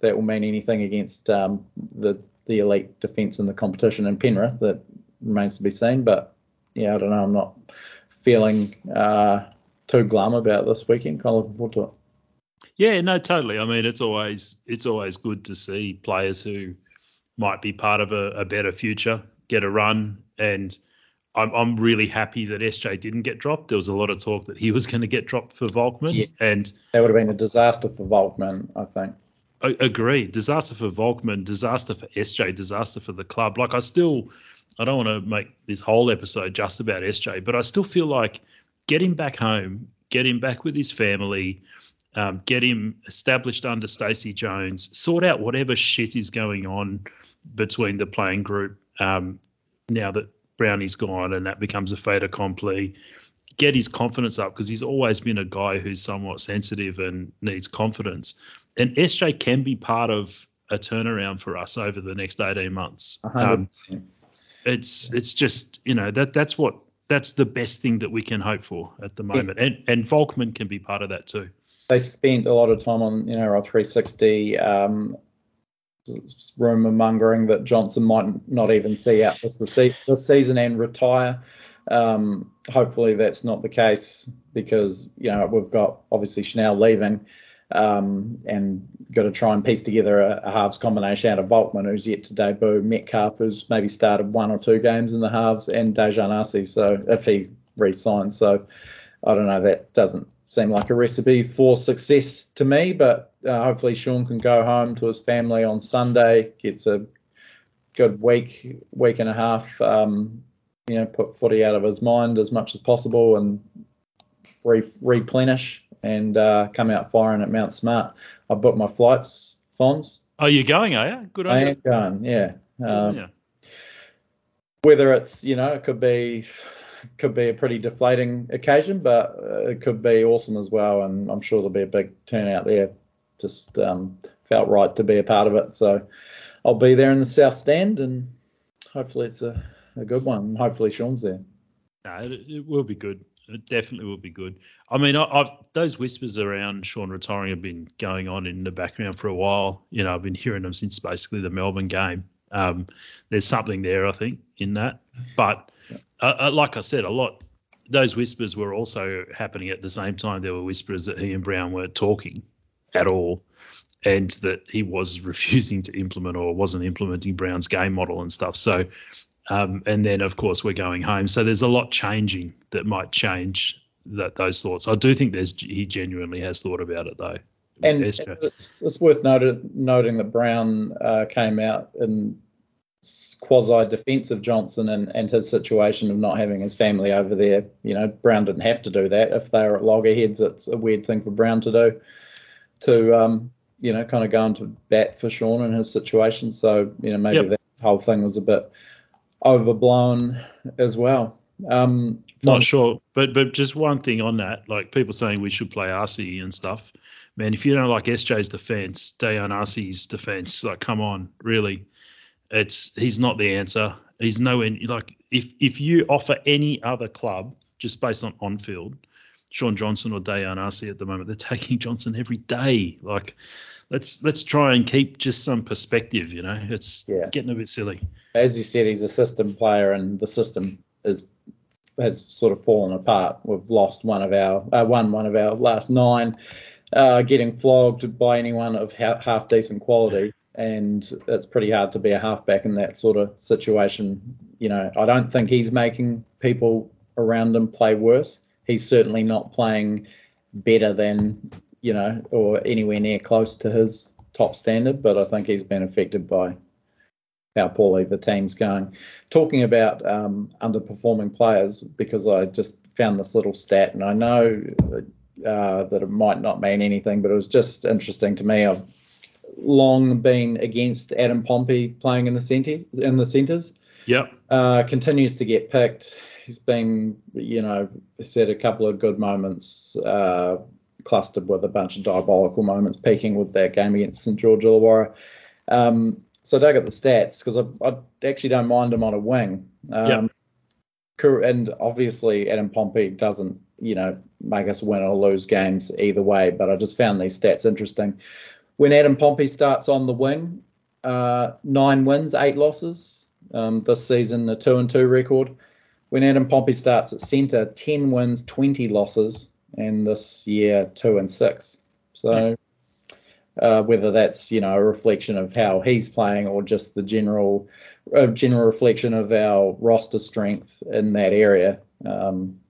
that will mean anything against um, the the elite defence in the competition in Penrith, that remains to be seen. But yeah, I don't know. I'm not feeling uh, too glum about this weekend. Kind of looking forward to it. Yeah, no, totally. I mean, it's always it's always good to see players who might be part of a, a better future get a run and I'm, I'm really happy that SJ didn't get dropped. There was a lot of talk that he was going to get dropped for Volkman, yeah. and that would have been a disaster for Volkman, I think. I agree. Disaster for Volkman, disaster for SJ, disaster for the club. Like I still, I don't want to make this whole episode just about SJ, but I still feel like get him back home, get him back with his family, um, get him established under Stacey Jones, sort out whatever shit is going on between the playing group um, now that Brownie's gone and that becomes a fait accompli. Get his confidence up because he's always been a guy who's somewhat sensitive and needs confidence. And SJ can be part of a turnaround for us over the next 18 months. Um, it's it's just you know that that's what that's the best thing that we can hope for at the moment. Yeah. And and Volkman can be part of that too. They spent a lot of time on you know our 360 um, rumor mongering that Johnson might not even see out this, this season and retire. Um, hopefully that's not the case because you know we've got obviously Chanel leaving um, and got to try and piece together a, a, halves combination out of Volkman who's yet to debut, Metcalf who's maybe started one or two games in the halves, and Daejarn Asi. So if he re-signs, so I don't know that doesn't seem like a recipe for success to me. But uh, hopefully, Shaun can go home to his family on Sunday, gets a good week, week and a half. Um, you know, put footy out of his mind as much as possible and re- replenish and uh, come out firing at Mount Smart. I booked my flights, Fons. Oh, you're going, are you? Good on I you. I am going, yeah. Um, yeah. Whether it's, you know, it could be could be a pretty deflating occasion, but uh, it could be awesome as well. And I'm sure there'll be a big turnout there. Just um, felt right to be a part of it. So I'll be there in the South Stand, and hopefully it's a, a good one. Hopefully Shaun's there. No, it, it will be good. It definitely will be good. I mean, I, have those whispers around Shaun retiring have been going on in the background for a while. You know, I've been hearing them since basically the Melbourne game. Um, there's something there, I think, in that. But uh, uh, like I said, a lot. Those whispers were also happening at the same time. There were whispers that he and Brown weren't talking at all, and that he was <laughs> refusing to implement or wasn't implementing Brown's game model and stuff. So, um, and then of course we're going home. So there's a lot changing that might change that those thoughts. I do think there's he genuinely has thought about it though. And it's, it's, worth noted, noting that Brown uh, came out in quasi defence of Johnson and, and his situation of not having his family over there. You know, Brown didn't have to do that. If they were at loggerheads, it's a weird thing for Brown to do to, um, you know, kind of go into bat for Shaun and his situation. So, you know, maybe yep. that whole thing was a bit overblown as well. Um, Not sure, but but just one thing on that, like people saying we should play Asi and stuff. Man, if you don't like SJ's defense, Daejarn Asi's defense, like come on, really, it's he's not the answer. He's nowhere like if if you offer any other club just based on on field, Shaun Johnson or Daejarn Asi at the moment, they're <laughs> taking Johnson every day. Like let's let's try and keep just some perspective. You know, it's yeah. getting a bit silly. As you said, he's a system player, and the system is has sort of fallen apart. We've lost one of our uh, won one of our last nine, uh, getting flogged by anyone of ha- half decent quality, and it's pretty hard to be a halfback in that sort of situation. You know, I don't think he's making people around him play worse. He's certainly not playing better than you know, or anywhere near close to his top standard, but I think he's been affected by how poorly the team's going. Talking about um, underperforming players, because I just found this little stat, and I know uh, that it might not mean anything, but it was just interesting to me. I've long been against Adam Pompey playing in the centres. In the centres, yeah, uh, continues to get picked. He's been, you know, said a couple of good moments. Uh, clustered with a bunch of diabolical moments, peaking with that game against St George Illawarra. Um, so I dug at the stats because I, I, actually don't mind him on a wing. Um, yep. And obviously, Adam Pompey doesn't, you know, make us win or lose games either way. But I just found these stats interesting. When Adam Pompey starts on the wing, uh, nine wins, eight losses. Um, this season, a two and two record. When Adam Pompey starts at centre, ten wins, twenty losses and this year two and six. So uh, whether that's you know a reflection of how he's playing or just the general a general reflection of our roster strength in that area. Um,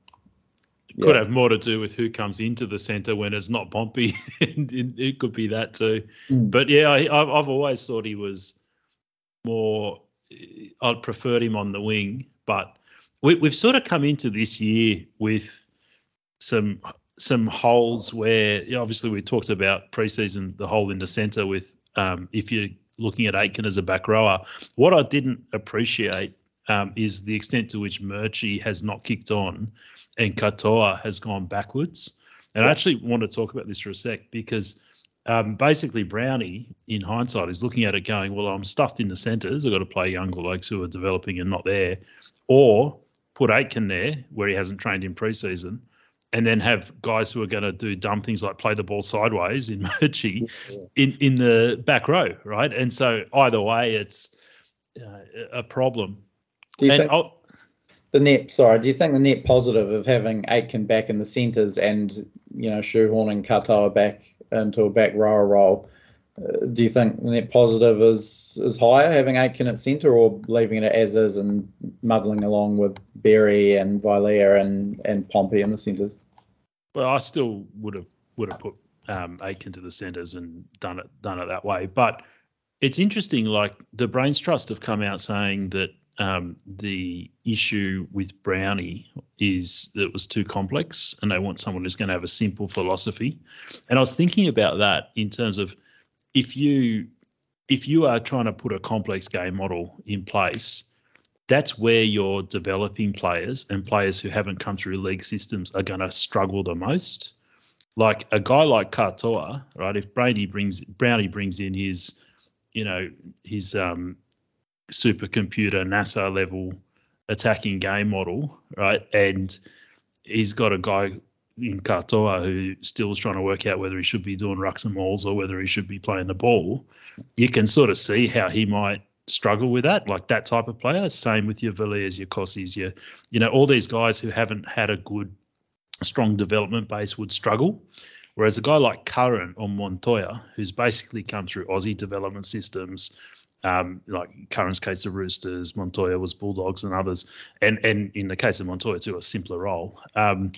yeah. Could have more to do with who comes into the centre when it's not Pompey. <laughs> it could be that too. Mm. But yeah, I, I've always thought he was more. I'd preferred him on the wing, but we, we've sort of come into this year with some some holes where obviously we talked about preseason the hole in the centre with um, if you're looking at Aitken as a back rower. What I didn't appreciate um, is the extent to which Murchie has not kicked on and Katoa has gone backwards. And I actually want to talk about this for a sec because um, basically Brownie, in hindsight, is looking at it going, well, I'm stuffed in the centres. I've got to play younger blokes who are developing and not there. Or put Aitken there where he hasn't trained in preseason and then have guys who are going to do dumb things like play the ball sideways in <laughs> Murchie yeah. in in the back row, right? And so either way, it's uh, a problem. Do you and think I'll, the net? Sorry, do you think the net positive of having Aitken back in the centres and you know shoehorning Katoa back into a back rower role? Uh, do you think the net positive is is higher having Aitken at centre or leaving it as is and muddling along with Berry and Vailea and and Pompey in the centres? Well, I still would have would have put um, Aitken to the centres and done it done it that way. But it's interesting. Like the Brains Trust have come out saying that um, the issue with Brownie is that it was too complex, and they want someone who's going to have a simple philosophy. And I was thinking about that in terms of if you if you are trying to put a complex game model in place, that's where your developing players and players who haven't come through league systems are going to struggle the most. Like a guy like Katoa, right? If Brady brings Brownie brings in his, you know, his um, supercomputer NASA level attacking game model, right? And he's got a guy in Katoa who still is trying to work out whether he should be doing rucks and mauls or whether he should be playing the ball. You can sort of see how he might struggle with that, like that type of player. Same with your Villiers, your Cossies, your, you know, all these guys who haven't had a good, strong development base would struggle. Whereas a guy like Curran or Montoya, who's basically come through Aussie development systems, um, like Curran's case of Roosters, Montoya was Bulldogs and others, and and in the case of Montoya too, a simpler role. Um,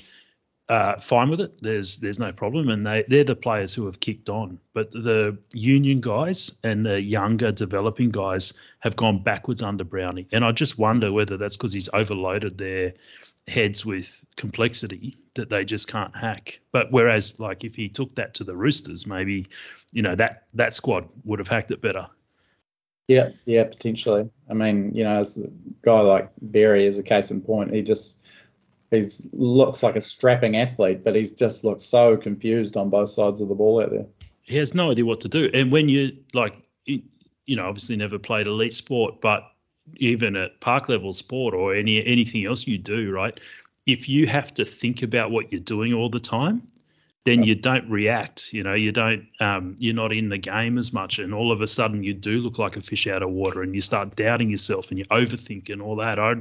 uh, fine with it. There's there's no problem, and they they're the players who have kicked on. But the union guys and the younger developing guys have gone backwards under Brownie, and I just wonder whether that's because he's overloaded their heads with complexity that they just can't hack. But whereas like if he took that to the Roosters, maybe you know that that squad would have hacked it better. Yeah, yeah, potentially. I mean, you know, as a guy like Berry is a case in point. He just he's looks like a strapping athlete, but he's just looks so confused on both sides of the ball out there. He has no idea what to do. And when you like, you, you know, obviously never played elite sport, but even at park level sport or any anything else you do, right? If you have to think about what you're doing all the time, then you don't react. You know, you don't. Um, you're not in the game as much, and all of a sudden you do look like a fish out of water, and you start doubting yourself, and you overthink and all that. I,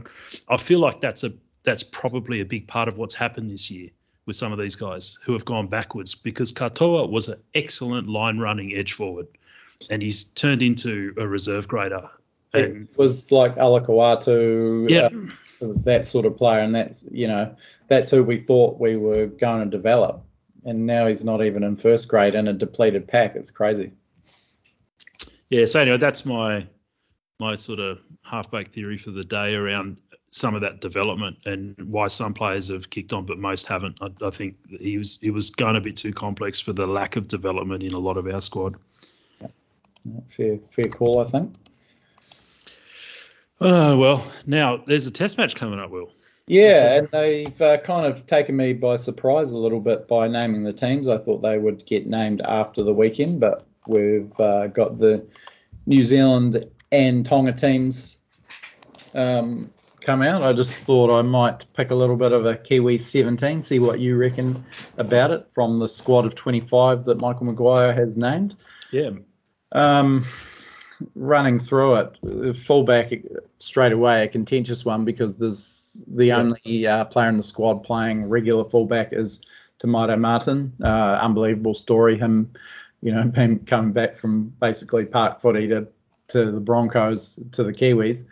I feel like that's a that's probably a big part of what's happened this year with some of these guys who have gone backwards because Katoa was an excellent line running edge forward, and he's turned into a reserve grader. And, it was like Alakawatu, yeah. Uh, that sort of player, and that's you know that's who we thought we were going to develop and now he's not even in first grade in a depleted pack. It's crazy. Yeah. So anyway, that's my my sort of half-baked theory for the day around some of that development and why some players have kicked on but most haven't. I, I think he was he was going a bit too complex for the lack of development in a lot of our squad. Yeah. Fair fair call, I think. Uh, well, now there's a test match coming up, Will. Yeah, and they've uh, kind of taken me by surprise a little bit by naming the teams. I thought they would get named after the weekend, but we've uh, got the New Zealand and Tonga teams um, come out. I just thought I might pick a little bit of a Kiwi 17, see what you reckon about it from the squad of 25 that Michael Maguire has named. Yeah. Um, running through it, fullback straight away a contentious one because there's the yeah. only uh, player in the squad playing regular fullback is Maire Martin. Uh, unbelievable story. Him, you know, <laughs> him coming back from basically park footy to to the Broncos to the Kiwis.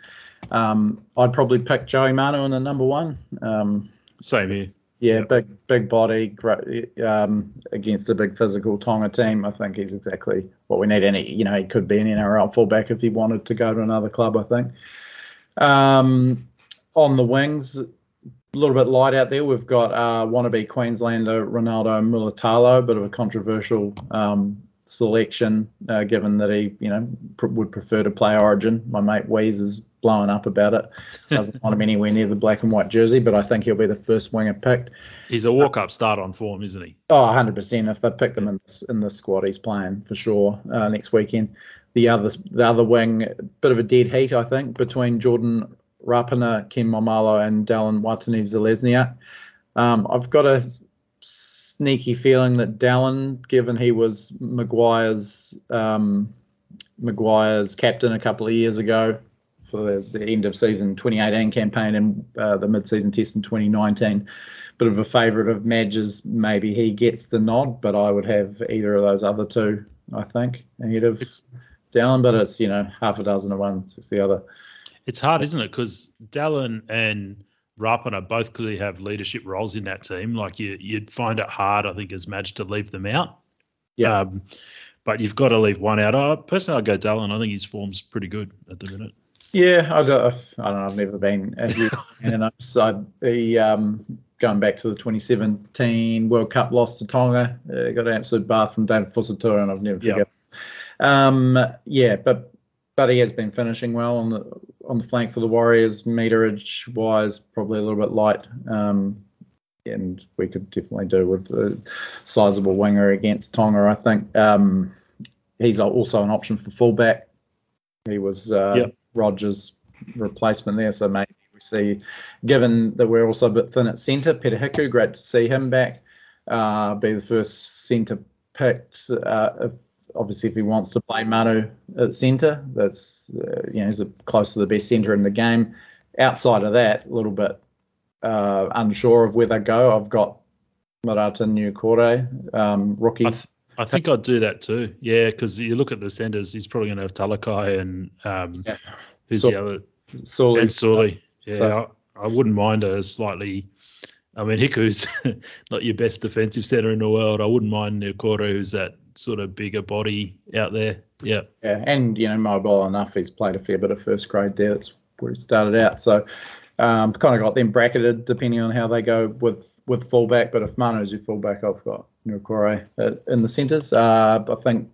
Um, I'd probably pick Joey Manu in the number one. Um, Same here. Yeah, big big body, great, um, against a big physical Tonga team. I think he's exactly what we need. And he, you know, he could be an NRL fullback if he wanted to go to another club. I think. Um, on the wings, a little bit light out there. We've got uh, wannabe Queenslander Ronaldo Mulitalo, bit of a controversial um, selection, uh, given that he, you know, pr- would prefer to play Origin. My mate Weeze is blowing up about it. Doesn't want him <laughs> anywhere near the black and white jersey, but I think he'll be the first winger picked. He's a walk-up start on form, isn't he? Oh, 100%. If they pick him in this, in the squad, he's playing for sure uh, next weekend. The other the other wing, bit of a dead heat, I think, between Jordan Rapana, Ken Maumalo, and Dallin Watene-Zelezniak. Um, I've got a sneaky feeling that Dallin, given he was Maguire's um, Maguire's captain a couple of years ago, for the, the end of season 2018 campaign and uh, the mid-season test in 2019. Bit of a favourite of Madge's. Maybe he gets the nod, but I would have either of those other two. I think ahead of it's, Dallin, but it's you know half a dozen of one, it's the other. It's hard, isn't it? Because Dallin and Rapana both clearly have leadership roles in that team. Like you, you'd find it hard, I think, as Madge to leave them out. Yeah. Um, but you've got to leave one out. I, personally, I'd go Dallin. I think his form's pretty good at the minute. Yeah, I don't, I don't know. I've never been and I'm the um, going back to the 2017 World Cup loss to Tonga. Uh, got an absolute bath from David Fusitu'a, and I've never forget. Yep. Um, yeah, but but he has been finishing well on the on the flank for the Warriors. Meterage wise, probably a little bit light. Um, and we could definitely do with a sizable winger against Tonga. I think um, he's also an option for fullback. He was uh, yep. Rogers' replacement there. So maybe we see, given that we're also a bit thin at centre, Peter Hiku, great to see him back. Uh, be the first centre picked. Uh, if obviously if he wants to play Manu at centre, that's uh, you know he's close to the best centre in the game. Outside of that, a little bit uh, unsure of where they go. I've got Marata Niukore, um, rookie. I, th- I think I'd do that too. Yeah, because you look at the centres, he's probably going to have Talakai and um, yeah. who's so, the other? Sully. And Sully. Yeah, so, I, I, wouldn't mind a slightly. I mean, Hiku's <laughs> not your best defensive centre in the world. I wouldn't mind Niukore, who's that sort of bigger body out there. Yeah. Yeah, and you know, mobile enough. He's played a fair bit of first grade there. That's where he started out. So, um, kind of got them bracketed depending on how they go with with fullback. But if Manu's your fullback, I've got Niukore in the centres. Uh, I think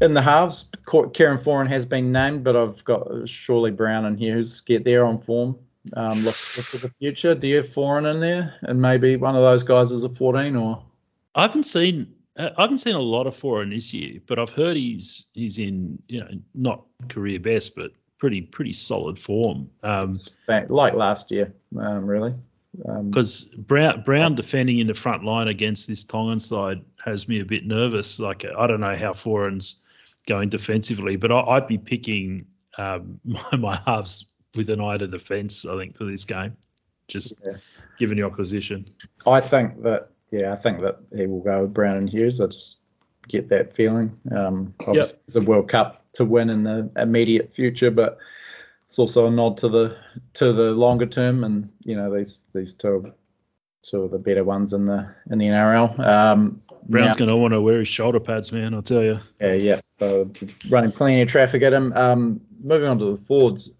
in the halves, Kieran Foran has been named, but I've got Shirley Brown and Hughes get there on form. Um, look, look for the future. Do you have Foran in there, and maybe one of those guys is a 14 or? I haven't seen I haven't seen a lot of Foran this year, but I've heard he's he's in you know not career best, but pretty pretty solid form. Um, like last year, um, really. Because um, Brown Brown defending in the front line against this Tongan side has me a bit nervous. Like I don't know how Foran's going defensively, but I, would be picking um, <laughs> my, my halves with an eye to defence. I think for this game, just yeah. given the opposition. I think that yeah, I think that he will go with Brown and Hughes. I just get that feeling. Um, obviously, yep. it's a World Cup to win in the immediate future, but it's also a nod to the to the longer term, and you know these these two two of the better ones in the in the NRL. Um, Brown's going to want to wear his shoulder pads, man. I'll tell you. Yeah, yeah. Running plenty of traffic at him. Um, moving on to the Fords,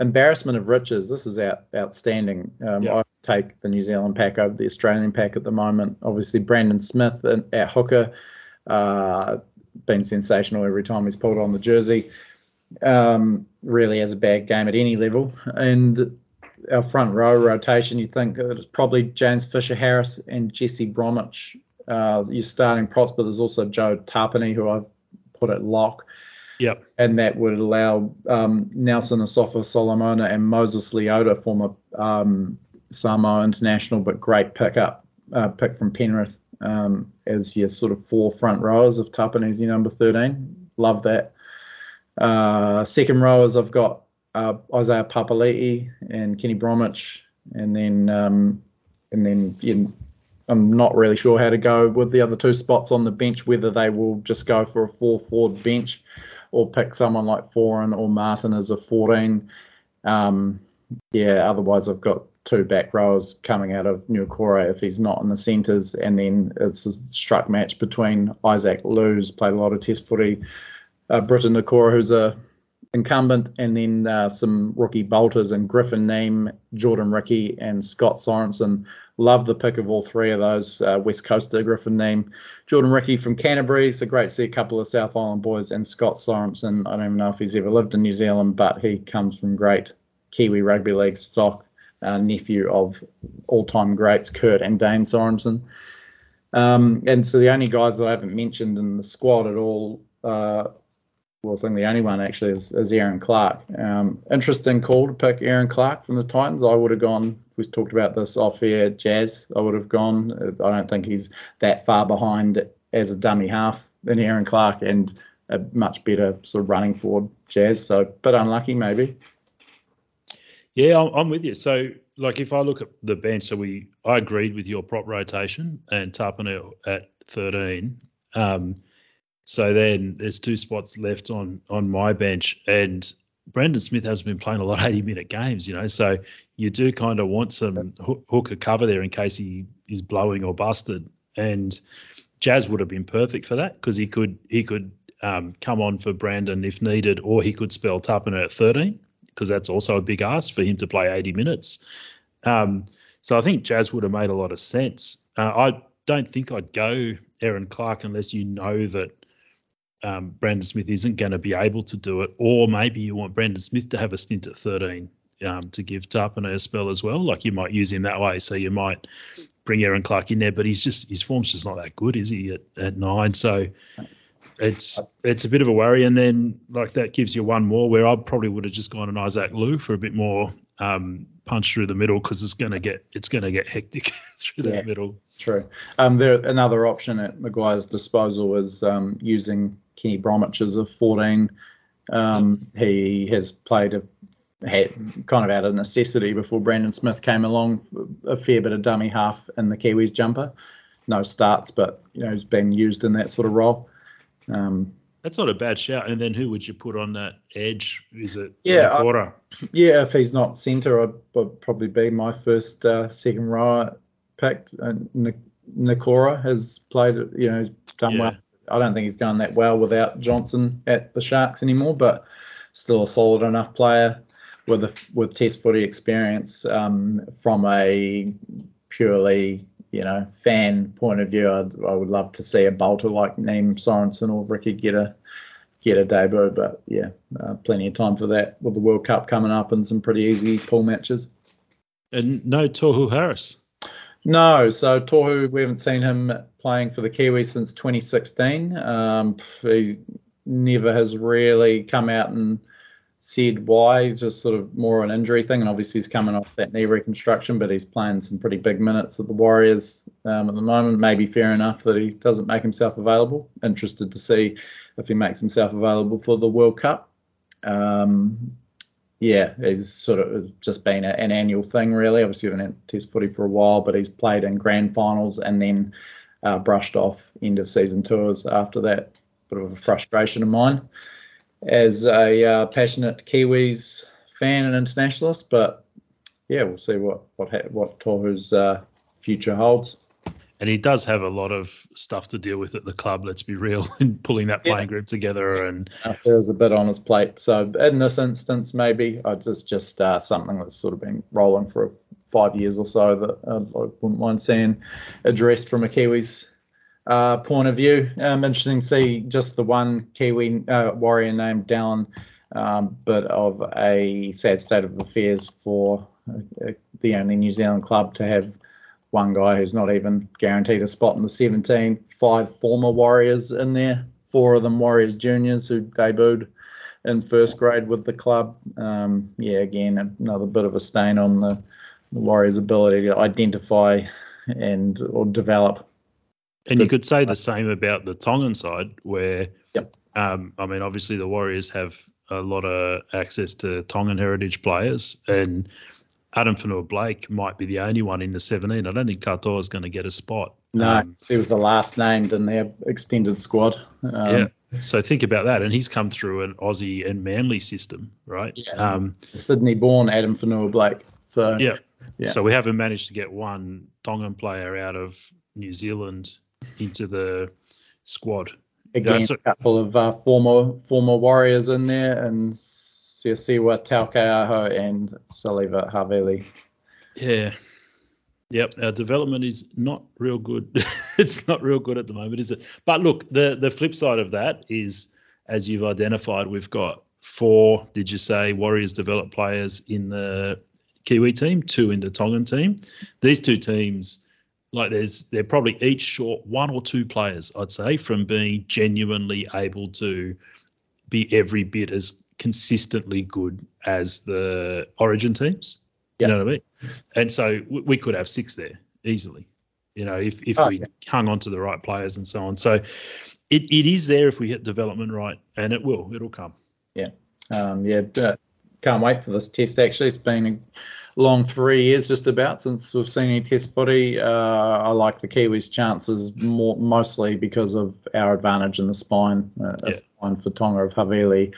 embarrassment of riches. This is out, outstanding. Um. I take the New Zealand pack over the Australian pack at the moment. Obviously, Brandon Smith at hooker, uh, been sensational every time he's pulled on the jersey. Um, really has a bad game at any level. And our front row rotation, you think it's probably James Fisher Harris and Jesse Bromwich. Uh, your starting props, but there's also Joe Tapine, who I've put at lock. Yep. And that would allow um, Nelson Asofa Solomona and Moses Leota, former um, Samoa international, but great pickup, uh, pick from Penrith um, as your sort of four front rowers of Tapine's your number 13. Love that. Uh, second rowers, I've got uh, Isaiah Papali'i and Kenny Bromwich, and then um, and then you I'm not really sure how to go with the other two spots on the bench, whether they will just go for a four forward bench or pick someone like Foran or Martin as a 14. Um, yeah, otherwise I've got two back rowers coming out of New Niukore if he's not in the centres, and then it's a struck match between Isaac Liu, played a lot of Test footy, uh, Briton Nikora, who's a incumbent, and then uh, some rookie bolters and Griffin Neame, Jordan Riki, and Scott Sorensen. Love the pick of all three of those. Uh, West Coaster, Griffin Neame, Jordan Riki from Canterbury. So great to see a couple of South Island boys, and Scott Sorensen. I don't even know if he's ever lived in New Zealand, but he comes from great Kiwi rugby league stock, uh, nephew of all-time greats Kurt and Dane Sorensen. Um, and so the only guys that I haven't mentioned in the squad at all uh, well, I think the only one actually is, is Aaron Clark. Um, interesting call to pick Aaron Clark from the Titans. I would have gone. We talked about this off air, Jazz. I would have gone. I don't think he's that far behind as a dummy half than Aaron Clark, and a much better sort of running forward, Jazz. So, but unlucky maybe. Yeah, I'm, I'm with you. So, like, if I look at the bench, so we, I agreed with your prop rotation and Tapine at 13. Um, so then there's two spots left on on my bench, and Brandon Smith hasn't been playing a lot of 80 minute games, you know. So you do kind of want some hook, hooker cover there in case he is blowing or busted. And Jazz would have been perfect for that because he could he could um, come on for Brandon if needed, or he could spell Tapine at 13 because that's also a big ask for him to play 80 minutes. Um, so I think Jazz would have made a lot of sense. Uh, I don't think I'd go Aaron Clark unless you know that um, Brandon Smith isn't going to be able to do it, or maybe you want Brandon Smith to have a stint at 13 um, to give Tapine a spell as well. Like you might use him that way, so you might bring Aaron Clark in there, but he's just his form's just not that good, is he? At, at nine, so it's it's a bit of a worry. And then like that gives you one more where I probably would have just gone an Isaac Liu for a bit more um, punch through the middle because it's going to get it's going to get hectic <laughs> through the yeah, middle. True. Um, there another option at Maguire's disposal is um, using Kenny Bromwich as a 14. Um, he has played a had kind of out of necessity before Brandon Smith came along, a fair bit of dummy half in the Kiwis jumper. No starts, but you know he's been used in that sort of role. Um, That's not a bad shout. And then who would you put on that edge? Is it yeah, I, yeah. If he's not centre, I'd, I'd probably be my first uh, second row picked. And Nikora has played, you know, done yeah. well I don't think he's going that well without Johnson at the Sharks anymore, but still a solid enough player with a, with Test footy experience um, from a purely you know fan point of view. I'd, I would love to see a bolter like Neame Sorensen or Riki get a get a debut. But yeah, uh, plenty of time for that with the World Cup coming up and some pretty easy pool matches. And no Tohu Harris. No, so Tohu, we haven't seen him playing for the Kiwis since 2016. Um, he never has really come out and said why, just sort of more an injury thing. And obviously, he's coming off that knee reconstruction, but he's playing some pretty big minutes at the Warriors um, at the moment. Maybe fair enough that he doesn't make himself available. Interested to see if he makes himself available for the World Cup. Um, yeah, he's sort of just been a, an annual thing, really. Obviously, haven't had Test footy for a while, but he's played in grand finals and then uh, brushed off end of season tours after that. Bit of a frustration of mine as a uh, passionate Kiwis fan and internationalist. But yeah, we'll see what what what Tohu's uh, future holds. And he does have a lot of stuff to deal with at the club. Let's be real, <laughs> in pulling that playing group together. And there's a bit on his plate. So in this instance, maybe I just just uh, something that's sort of been rolling for five years or so that uh, I wouldn't mind seeing addressed from a Kiwis uh, point of view. Um, interesting to see just the one Kiwi uh, warrior named Dallin, um, but of a sad state of affairs for uh, the only New Zealand club to have one guy who's not even guaranteed a spot in the 17. Five former Warriors in there, four of them Warriors juniors who debuted in first grade with the club. Um, yeah, again, another bit of a stain on the, the Warriors' ability to identify and or develop and you could say the same about the Tongan side, where, yep. um, I mean, obviously the Warriors have a lot of access to Tongan heritage players, and Adam Fonua-Blake might be the only one in the 17. I don't think Katoa is going to get a spot. No, um, he was the last named in their extended squad. Um, yeah. So think about that, and he's come through an Aussie and Manly system, right? Yeah. Um, Sydney-born Adam Fonua-Blake. So yeah. yeah. So we haven't managed to get one Tongan player out of New Zealand into the squad. Again, a couple of uh, former former Warriors in there, and Siosiua Taukei'aho and Siliva Havili. Yeah. Yep, our development is not real good. <laughs> it's not real good at the moment, is it? But look, the the flip side of that is, as you've identified, we've got four. Did you say Warriors developed players in the Kiwi team, two in the Tongan team? These two teams like there's they're probably each short one or two players, I'd say, from being genuinely able to be every bit as consistently good as the Origin teams. Yep. You know what I mean? And so we could have six there easily. You know, if if oh, we yeah. hung on to the right players and so on. So it, it is there if we hit development right, and it will. It'll come. Yeah. Um, yeah. Can't wait for this test. Actually, it's been long three years just about since we've seen any test footy. Uh, I like the Kiwis' chances more mostly because of our advantage in the spine. Uh, yeah. spine for Tonga of Havili,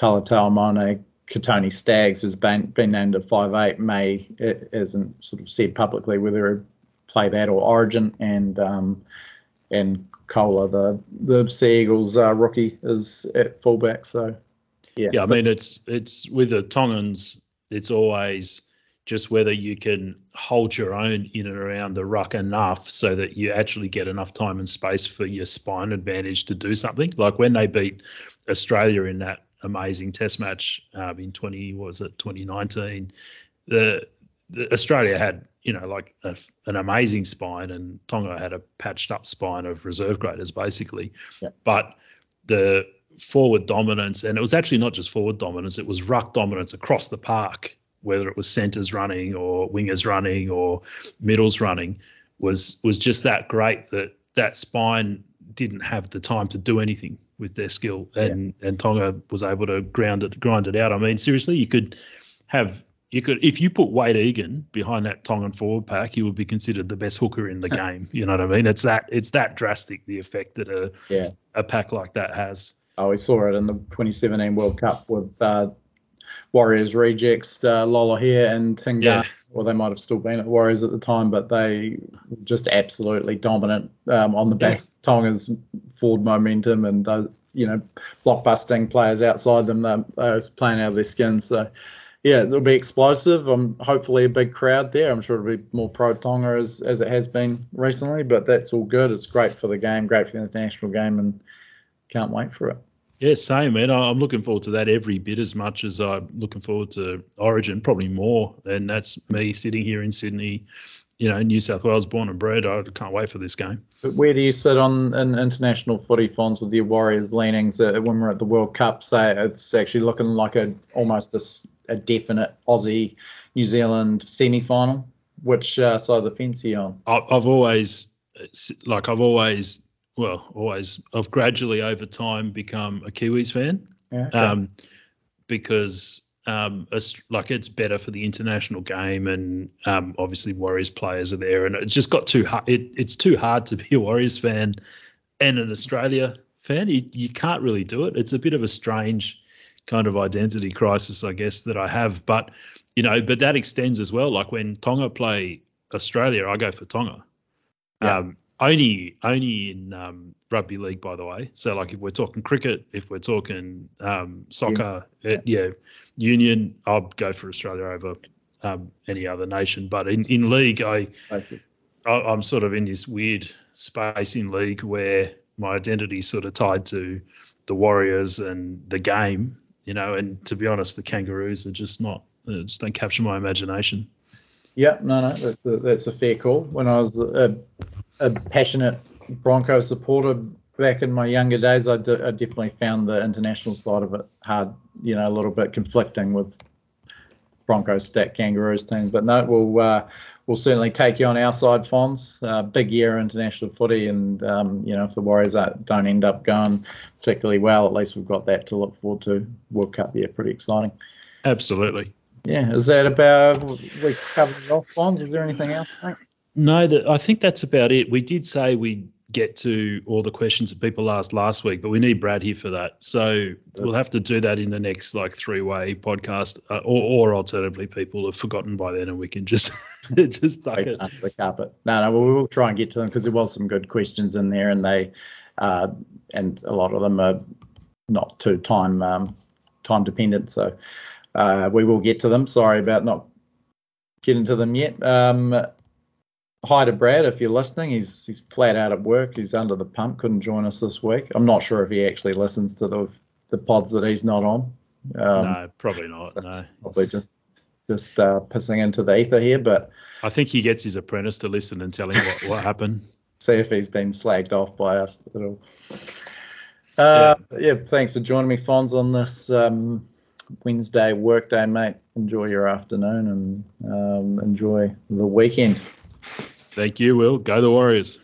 Mone, Kotoni Staggs, who's been, been named at five eight, may hasn't sort of said publicly whether he play that or Origin, and um, and Koula, the the Sea Eagles uh, rookie, is at fullback. So yeah, yeah. I mean, it's it's with the Tongans, it's always just whether you can hold your own in and around the ruck enough so that you actually get enough time and space for your spine advantage to do something. Like when they beat Australia in that amazing Test match um, in 20 was it 2019, the, the Australia had you know like a, an amazing spine and Tonga had a patched up spine of reserve graders basically, yeah. but the forward dominance and it was actually not just forward dominance it was ruck dominance across the park whether it was centers running or wingers running or middles running, was was just that great that that spine didn't have the time to do anything with their skill, and yeah. and Tonga was able to ground it, grind it out. I mean, seriously, you could have you could if you put Wade Egan behind that Tongan forward pack, he would be considered the best hooker in the <laughs> game. You know what I mean? It's that it's that drastic the effect that a yeah. a pack like that has. Oh, we saw it in the 2017 World Cup with uh, Warriors rejects, uh, here and Tinga. Yeah. Well, they might have still been at Warriors at the time, but they just absolutely dominant um, on the back. Yeah. Tonga's forward momentum and those, you know, blockbusting players outside them. They're, they're playing out of their skin. So, yeah, it'll be explosive. I'm hopefully a big crowd there. I'm sure it'll be more pro Tonga as, as it has been recently, but that's all good. It's great for the game, great for the international game, and can't wait for it. Yeah, same, man. I'm looking forward to that every bit as much as I'm looking forward to Origin, probably more. And that's me sitting here in Sydney, you know, New South Wales, born and bred. I can't wait for this game. But where do you sit on an international footy fonts with your Warriors leanings uh, when we're at the World Cup? Say it's actually looking like a almost a, a definite Aussie New Zealand semi final. Which uh, side of the fence are you on? I've always, like, I've always well, always, I've gradually over time become a Kiwis fan. Yeah, okay. um, because um, like it's better for the international game, and um, obviously Warriors players are there, and it's just got too hard. It, it's too hard to be a Warriors fan and an Australia fan. You, you can't really do it. It's a bit of a strange kind of identity crisis, I guess, that I have. But you know, but that extends as well. Like when Tonga play Australia, I go for Tonga. Yeah. Um, only only in um, rugby league, by the way. So like if we're talking cricket, if we're talking um, soccer, yeah. It, yeah, union, I'll go for Australia over um, any other nation. But in, in league, I, I I'm sort of in this weird space in league where my identity is sort of tied to the Warriors and the game, you know. And to be honest, the Kangaroos are just not, just don't capture my imagination. Yeah, no, no, that's a, that's a fair call. When I was a, a passionate Broncos supporter back in my younger days, I, d- I definitely found the international side of it hard, you know, a little bit conflicting with Broncos stack Kangaroos teams. But no, we'll uh, we'll certainly take you on our side, Fonz. Uh, big year international footy, and um, you know if the Warriors don't end up going particularly well, at least we've got that to look forward to. World Cup, year, pretty exciting. Absolutely. Yeah, is that about we covered off, Fonz? Is there anything else, mate? No, that, I think that's about it. We did say we'd get to all the questions that people asked last week, but we need Brad here for that. So that's, we'll have to do that in the next like three way podcast, uh, or, or alternatively, people have forgotten by then and we can just <laughs> just duck it under the carpet. No, no, we will try and get to them because there was some good questions in there, and they uh, and a lot of them are not too time um, time dependent. So uh, we will get to them. Sorry about not getting to them yet. Um, hi to Brad if you're listening. He's he's flat out at work. He's under the pump. Couldn't join us this week. I'm not sure if he actually listens to the the pods that he's not on. Um, no, probably not. No, probably just just uh, pissing into the ether here. But I think he gets his apprentice to listen and tell him what, what happened. <laughs> See if he's been slagged off by us at all. Uh, yeah. yeah. thanks for joining me, Fonz, on this um, Wednesday workday, mate. Enjoy your afternoon and um, enjoy the weekend. Thank you, Will. Go the Warriors.